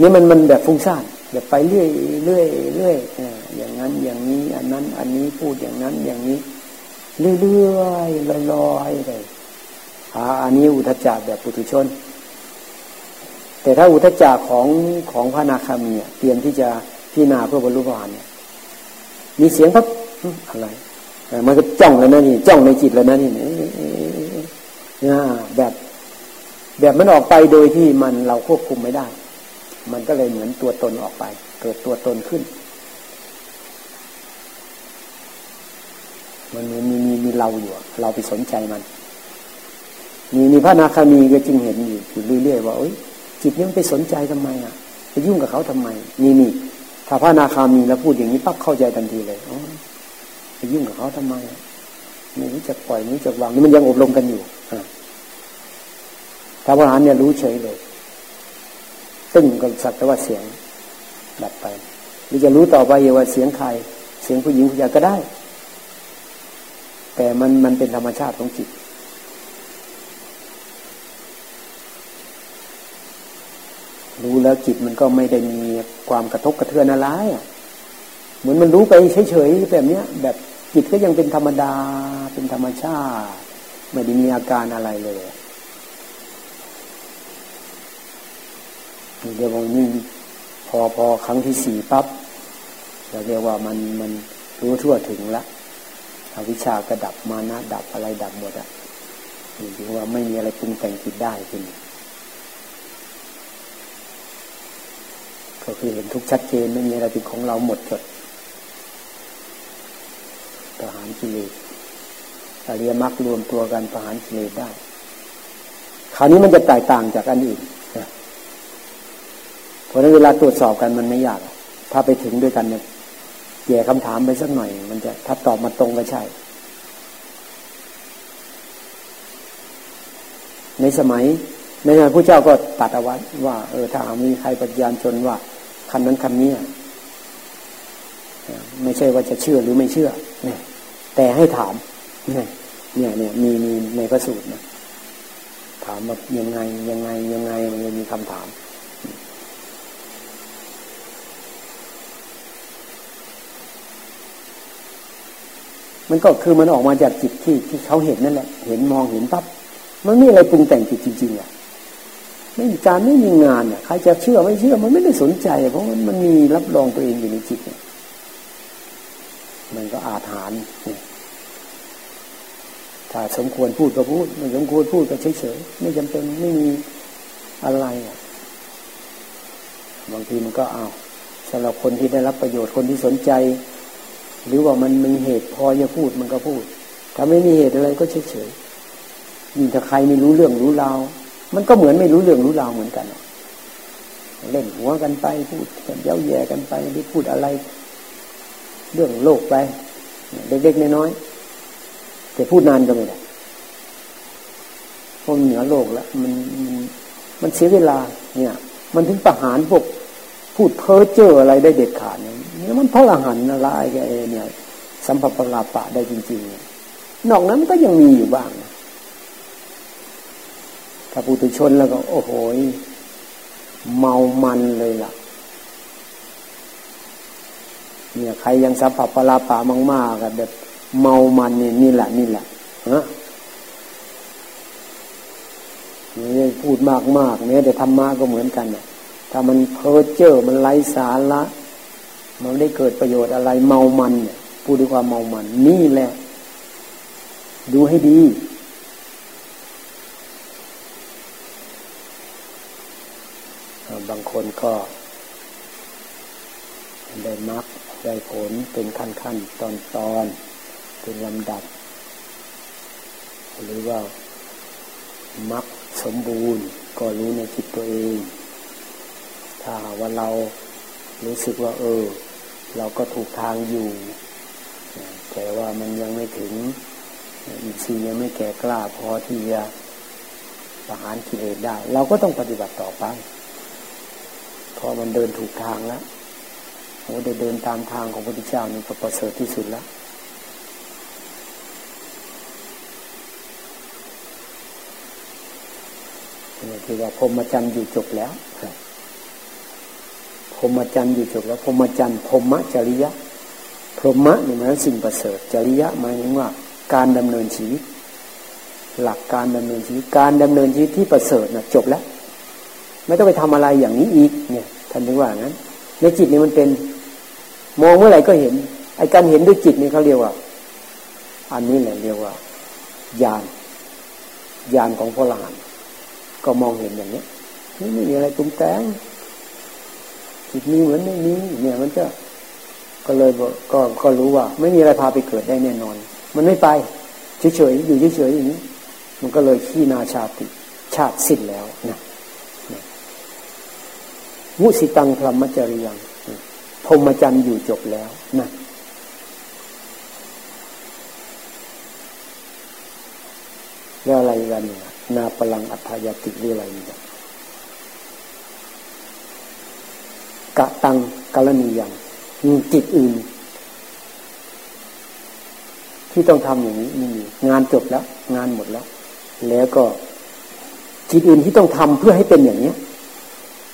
A: นี่มันมันแบบฟุ้งซ่านแบบไปเรื่อยเรื่อยเรื่อยอย่างนั้นอย่างนี้ อันนั้น อันนี้พูดอย่างนั้นอย่างนี้ เรื่อยเรื่อยลอยๆเลยอันนี้อุทจารแบบปุถุชน แต่ถ้าอุทจารของของพระนาคามีเตรียมที่จะพิจารณาเพื่อบรรลุพระานเนี่ยมีเสียงครับอะไร มันก็จ้องแล้วนะนี่จ้องในจิตแล้วนะนี่นะแบบ แบบมันออกไปโดยที่มันเราควบคุมไม่ได้ มันก็เลยเหมือนตัวตนออกไป เกิดตัวตนขึ้น มันมีมีมีเราอยู่ เราไปสนใจมัน มีมีพระนาคามีก็จึงเห็นอยู่อยู่เรื่อยๆว่าอ้ยจิตนี้มันไปสนใจทำไมอะไปยุ่งกับเขาทำไมนี่นี่ถ้าพระนาคามีแล้วพูดอย่างนี้ปั๊บเข้าใจทันทีเลยอ๋อ ไปยุ่งกับเขาทำไมไม่รู้จะปล่อยไม่รู้จะวางนี่มันยังอบรมกันอยู่ถ้าพระอรหันเนี่ยรู้เฉยเลยตึ้งก็สักแต่ว่าเสียงดับไปหรือจะรู้ต่อไปว่าเสียงใครเสียงผู้หญิงผู้ชายก็ได้ แต่มันมันเป็นธรรมชาติของจิตรู้แล้วจิตมันก็ไม่ได้มีความกระทบกระเทือนอะไรเหมือนมันรู้ไปเฉยๆแบบเนี้ย แบบ จิตก็ยังเป็นธรรมดา เป็นธรรมชาติไม่ได้มีอาการอะไรเลยเรียกว่านี่พอพอครั้งที่สี่ปั๊บเราเรียกว่ามันมันรู้ทั่วถึงละอวิชากระดับมานะดับอะไรดับหมดอะถือว่าไม่มีอะไรปรุงแต่งจิตได้ขึ้นก็คือเห็นทุกชัดเจนไม่มีอะไรเป็นของเราหมดจด ประหารกิเลสอริยมรรครวมตัวกันประหารกิเลสได้ คราวนี้มันจะแตกต่างจากอันอื่นเพราะนั้นเวลาตรวจสอบกันมันไม่ยาก ถ้าไปถึงด้วยกันเนี่ยแย่คำถามไปสักหน่อย มันจะถ้าตอบมาตรงก็ใช่ ในสมัยในสมัยพระเจ้าก็ตัดเอาไว้ว่า เออถ้ามีใครปฏิญาณชนว่าคันนั้นคันนี้ไม่ใช่ว่าจะเชื่อหรือไม่เชื่อเนี่ย แต่ให้ถามเนี่ยเนี่ยเนี่ยมีมีในพระสูตรนะถามว่ายังไงยังไงยังไงมันจะมีคำถาม มันก็คือมันออกมาจากจิตที่ที่เขาเห็นนั่นแหละ เห็นมองเห็นปั๊บมันไม่อะไรปรุงแต่งจิตจริงๆอะไม่มีการไม่มีงานอะใครจะเชื่อไม่เชื่อ มันไม่ได้สนใจ เพราะมันมันมีรับรองตัวเองอยู่ในจิตเนี่ย มันก็อาถรรพ์ถ้าสมควรพูดก็พูดไม่สมควรพูดก็เฉยๆไม่จำเป็นไม่มีอะไรอะ บางทีมันก็เอาสำหรับคนที่ได้รับประโยชน์คนที่สนใจ หรือว่ามันมีเหตุพอจะพูดมันก็พูด ถ้าไม่มีเหตุอะไรก็เฉยๆยิ่งถ้าใครไม่รู้เรื่องรู้ราวมันก็เหมือนไม่รู้เรื่องรู้ราวเหมือนกัน เล่นหัวกันไปพูดกันเย้าแย่กันไปหรือพูดอะไร เรื่องโลกไป เด็กๆน้อยๆแต่พูดนานก็ไม่ได้เพราะเหนือโลกแล้วมันมันเสียเวลา เนี่ย มันถึงประหารพวกพูดเพ้อเจ้ออะไรได้เด็ดขาดเนี่ยมันพระอรหันต์อะไรแกเนี่ย สัมผัสปลาปะได้จริงๆนอกนั้นก็ยังมีอยู่บ้างถ้าปุถุชนแล้วก็ โอ้โหเมามันเลยล่ะ เนี่ยใครยังสัมผัสปลาปะมากๆกันแบบเมามันนี่นี่แหละนี่แหละฮะนี่พูดมากมากเนี่ยแต่ธรรมะก็เหมือนกันน่ะถ้ามันเพ้อเจ้อมันไร้สาระมันได้เกิดประโยชน์อะไรเมามันเนี่ยพูดด้วยความเมามัน นี่แหละ ดูให้ดี บางคนก็ได้มัก ได้ผลเป็นขั้นขั้นตอนตอนเป็นลำดับ หรือว่ามักสมบูรณ์ก็รู้ในจิตตัวเอง ถ้าว่าเรารู้สึกว่า เออ เราก็ถูกทางอยู่ แต่ว่ามันยังไม่ถึงอีกซียังไม่แก่กล้าพอที่จะประหารกิเลสได้ เราก็ต้องปฏิบัติต่อไปพอมันเดินถูกทางแล้ว อ้ได้เดินตามทางของพระพุทธเจ้านี่ก็ประเสริฐที่สุดแล้วนี่คือว่าพรหมจรรย์อยู่จบแล้วพรหมจรรย์อยู่จบแล้วพรหมจรรย์พรหมจริยะพรหมะนี่หมายถึงสิ่งประเสริฐ จริยะหมายถึงว่า การดำเนินชีวิต หลักการดำเนินชีวิตการดำเนินชีวิตที่ประเสริฐนะจบแล้ว ไม่ต้องไปทำอะไรอย่างนี้อีกเนี่ยท่านถึงว่างั้นในจิตนี่มันเป็น มองเมื่อไหร่ก็เห็น ไอ้การเห็นด้วยจิตนี่เขาเรียกว่า อันนี้แหละเรียกว่าญาณญาณของพระหลานก็มองเห็นอย่างนี้นี่ไม่มีอะไรตุ้งแตงจิตมีเหมือนไม่มีเนี่ยมันจะก็เลยก็ก็รู้ว่า ไม่มีอะไรพาไปเกิดได้แน่นอน มันไม่ไปเฉยๆอยู่เฉยๆอย่างนี้ มันก็เลยขี้นาชาติ ชาติสิ้นแล้วนะมุสิตังพรหมจริยัง พรหมจรรย์อยู่จบแล้วนะแล้วอะไรกันเนี่ยนาพลังอัธยาติหรืออะไรนี่กะตังกรณีย่างจิตอื่น ที่ต้องทำอย่างนี้ไม่มีงานจบแล้ว งานหมดแล้ว แล้วก็จิตอื่นที่ต้องทำเพื่อให้เป็นอย่างนี้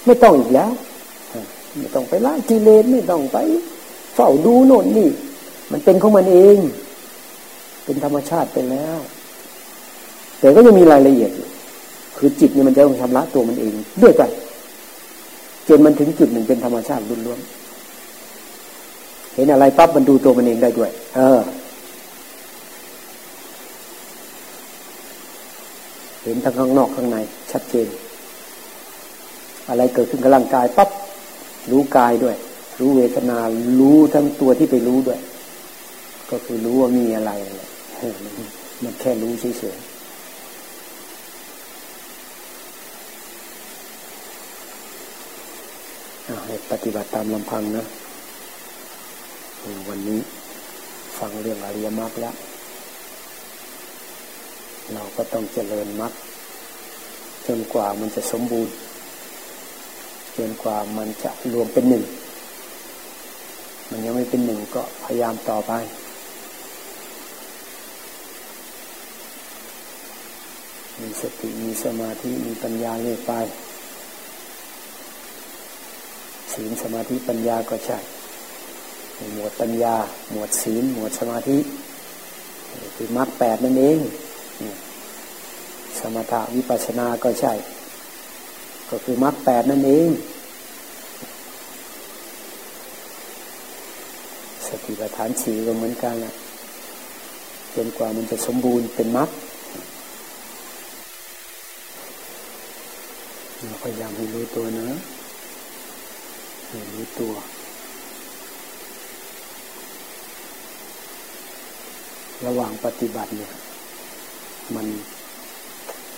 A: ไม่ต้องอีกแล้ว ไม่ต้องไปละกิเลสไม่ต้องไป เฝ้าดูโน่นนี่ มันเป็นของมันเอง เป็นธรรมชาติไปแล้ว แต่ก็ยังมีรายละเอียด คือจิตเนี่ยมันจะต้องชำระตัวมันเองด้วยกันจนมันถึงจุดหนึ่งเป็นธรรมชาติล้วนๆเห็นอะไรปั๊บมันดูตัวมันเองได้ด้วย เออ เห็นทั้งข้างนอกข้างใน ชัดเจน อะไรเกิดขึ้นกับร่างกายปั๊บ รู้กายด้วย รู้เวทนา รู้ทั้งตัวที่ไปรู้ด้วย ก็คือรู้ว่ามีอะไรมันแค่รู้เฉยๆให้ปฏิบัติตามลำพังนะ วันนี้ฟังเรื่องอริยมรรคแล้ว เราก็ต้องเจริญมรรคจนกว่ามันจะสมบูรณ์ จนกว่ามันจะรวมเป็นหนึ่ง มันยังไม่เป็นหนึ่งก็พยายามต่อไป มีสติมีสมาธิมีปัญญาเรื่อยไปศีลสมาธิปัญญาก็ใช่ หมวดปัญญา หมวดศีล หมวดสมาธิคือมรรคแปดนั่นเอง สมถะวิปัสสนาก็ใช่ ก็คือมรรคแปดนั่นเองสติปัฏฐานสี่ก็เหมือนกันแหละจนกว่ามันจะสมบูรณ์เป็นมรรคเราพยายามให้รู้ตัวนะให้รู้ตัว ระหว่างปฏิบัติเนี่ย มัน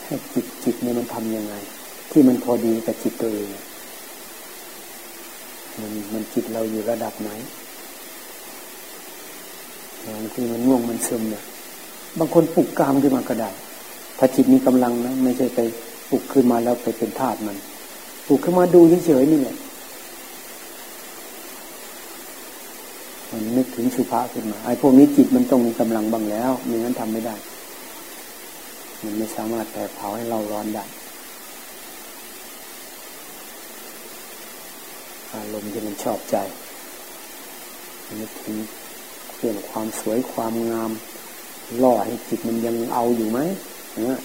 A: ให้จิตจิตเนี่ยมันทำยังไง ที่มันพอดีกับจิตตัวเองมันมันจิตเราอยู่ระดับไหนบางทีมันง่วงมันซึมเนี่ยบางคนปลุกกามขึ้นมาก็ได้ถ้าจิตมีกำลังนะไม่ใช่ไปปลุกขึ้นมาแล้วไปเป็นธาตุมันปลุกขึ้นมาดูเฉยๆนี่แหละมันนึกถึงสุภาขึ้นมาไอ้พวกนี้จิตมันต้องมีกำลังบ้างแล้วไม่งั้นทำไม่ได้ มันไม่สามารถแต่เผาให้เราร้อนได้ อารมณ์ที่มันชอบใจนึกถึงเรื่องความสวยความงามล่อให้จิตมันยังเอาอยู่ไหมนะ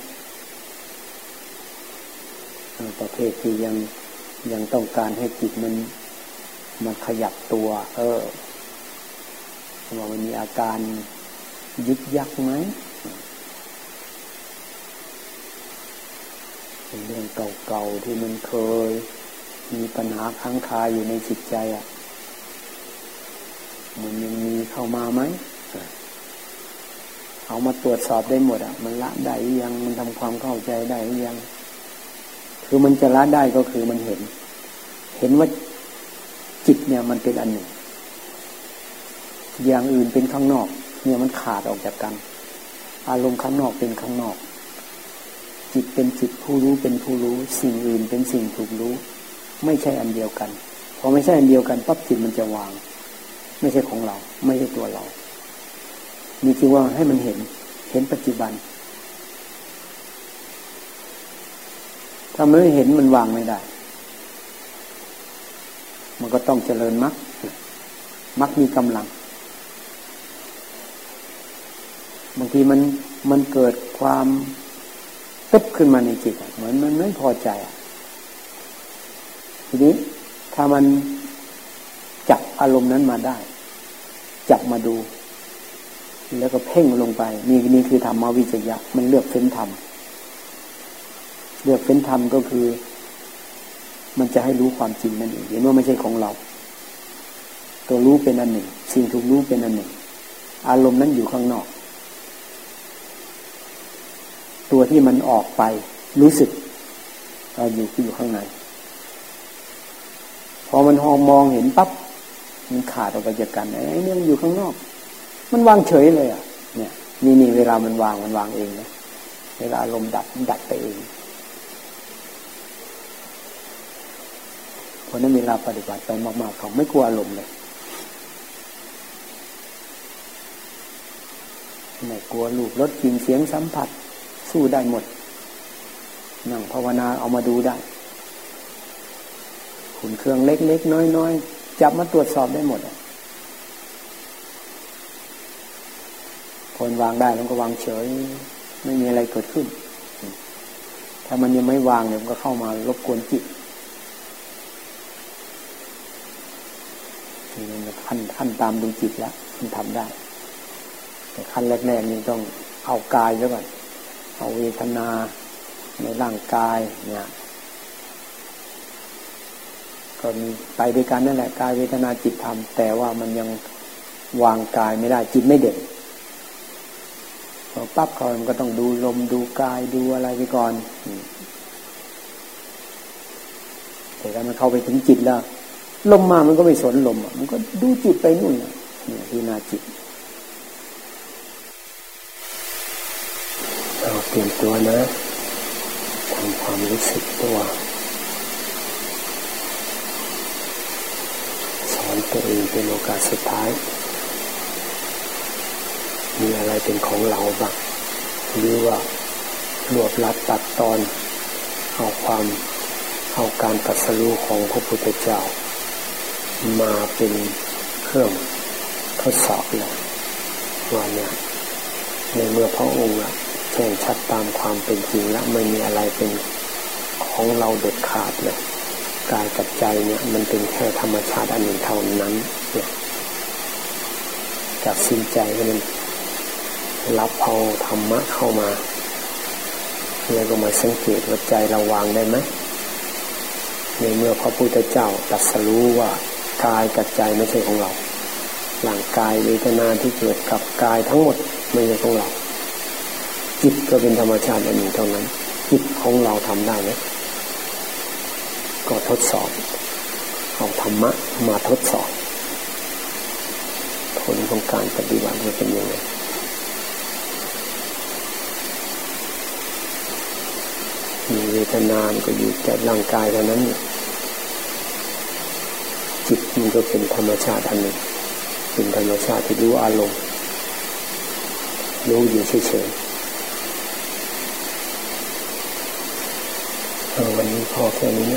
A: ประเภทที่ยังยังต้องการให้จิตมันมันขยับตัว เออว่ามันมีอาการยึกยักไหมเป็นเรื่องเก่าๆที่มันเคย มีปัญหาค้างคาอยู่ในจิตใจอะ มันยังมีเข้ามาไหมเอามาตรวจสอบได้หมดอะ มันละได้ยังมันทำความเข้าใจได้ยัง คือมันจะละได้ก็คือมันเห็น เห็นว่าจิตเนี่ยมันเป็นอันหนึ่ง อย่างอื่นเป็นข้างนอก เนี่ยมันขาดออกจากกัน อารมณ์ข้างนอกเป็นข้างนอก จิตเป็นจิตผู้รู้เป็นผู้รู้ สิ่งอื่นเป็นสิ่งถูกรู้ ไม่ใช่อันเดียวกันพอไม่ใช่อันเดียวกันปั๊บจิตมันจะวาง ไม่ใช่ของเรา ไม่ใช่ตัวเรามีจริงว่าให้มันเห็นเห็นปัจจุบัน ถ้าไม่เห็นมันวางไม่ได้ มันก็ต้องเจริญมรรคมรรคมีกำลัง บางทีมันมันเกิดความตึ๊บขึ้นมาในจิตเหมือนมันไม่พอใจ ทีนี้ถ้ามันจับอารมณ์นั้นมาได้ จับมาดู แล้วก็เพ่งลงไป นี่นี่คือธรรมวิจยะ มันเลือกเฟ้นธรรมเลือกเฟ้นธรรมก็คือ มันจะให้รู้ความจริงนั่นเองเห็นว่าไม่ใช่ของเรา ตัวรู้เป็นอันหนึ่ง สิ่งถูกรู้เป็นอันหนึ่ง อารมณ์นั้นอยู่ข้างนอก ตัวที่มันออกไป รู้สึกเราอยู่ที่อยู่ข้างใน อมันหองมองเห็นปั๊บมันขาดออกไปจากกันไอ้เนี่ยมันอยู่ข้างนอก มันวางเฉยเลยอะ เนี่ยนี่นี่เวลามันวางมันวางเองนะเวลาลมดับดับไปเองเพราะนั้นเวลาปฏิบัติไปมากๆเขาไม่กลัวอารมณ์เลยไม่กลัวลูกรถกินเสียงสัมผัส สู้ได้หมด นั่งภาวนาเอามาดูได้ ขุนเครื่องเล็กๆน้อยๆจับมาตรวจสอบได้หมดคนวางได้แล้วก็วางเฉย ไม่มีอะไรเกิดขึ้น ถ้ามันยังไม่วางเนี่ยมันก็เข้ามารบกวนจิตนี่มันขั้นขั้นตามดูจิตแล้วมันทำได้ แต่ขั้นแรกๆนี่ต้องเอากายแล้วก่อนเอาเวทนาในร่างกายเนี่ย ก็มีไปด้วยกันนั่นแหละกายเวทนาจิตธรรม แต่ว่ามันยังวางกายไม่ได้จิตไม่เด่นพอปั๊บเขามันก็ต้องดูลมดูกายดูอะไรไปก่อนแต่ถ้ามันเข้าไปถึงจิตแล้ว ลมมามันก็ไม่สนลมมันก็ดูจิตไปนู่นเนี่ยที่นาจิตเตรียมตัวนะทำความรู้สึกตัว สอน ตัวเองเป็นโอกาสสุดท้าย มีอะไรเป็นของเราบ้างหรือว่ารวบลัดตัดตอน เอาความเอาการตัดสู้ของพระพุทธเจ้า มาเป็นเครื่องทดสอบเลยว่าเนี่ยในเมื่อพระองค์แจ้งชัดตามความเป็นจริงแล้วไม่มีอะไรเป็นของเราเด็ดขาดเลย กายกับใจเนี่ยมันเป็นแค่ธรรมชาติอันหนึ่งเท่านั้นเนี่ยจากสิ้นใจก็มันรับเอาธรรมะเข้ามาแล้วก็มาสังเกตว่าใจเราวางได้ไหมในเมื่อพระพุทธเจ้าตรัสรู้ว่ากายกับใจไม่ใช่ของเราหลังกายเวทนาที่เกิดกับกายทั้งหมดไม่ใช่ของเราจิตก็เป็นธรรมชาติอันหนึ่งเท่านั้นจิตของเราทำได้ไหม ก็ทดสอบ เอาธรรมะมาทดสอบ ผลของการปฏิบัติมันเป็นยังไงมีเวทนานก็อยู่แต่ร่างกายเท่านั้น จิตมันก็เป็นธรรมชาติอันหนึ่งเป็นธรรมชาติที่รู้อารมณ์รู้อยู่เฉยๆ วันนี้พอแค่นี้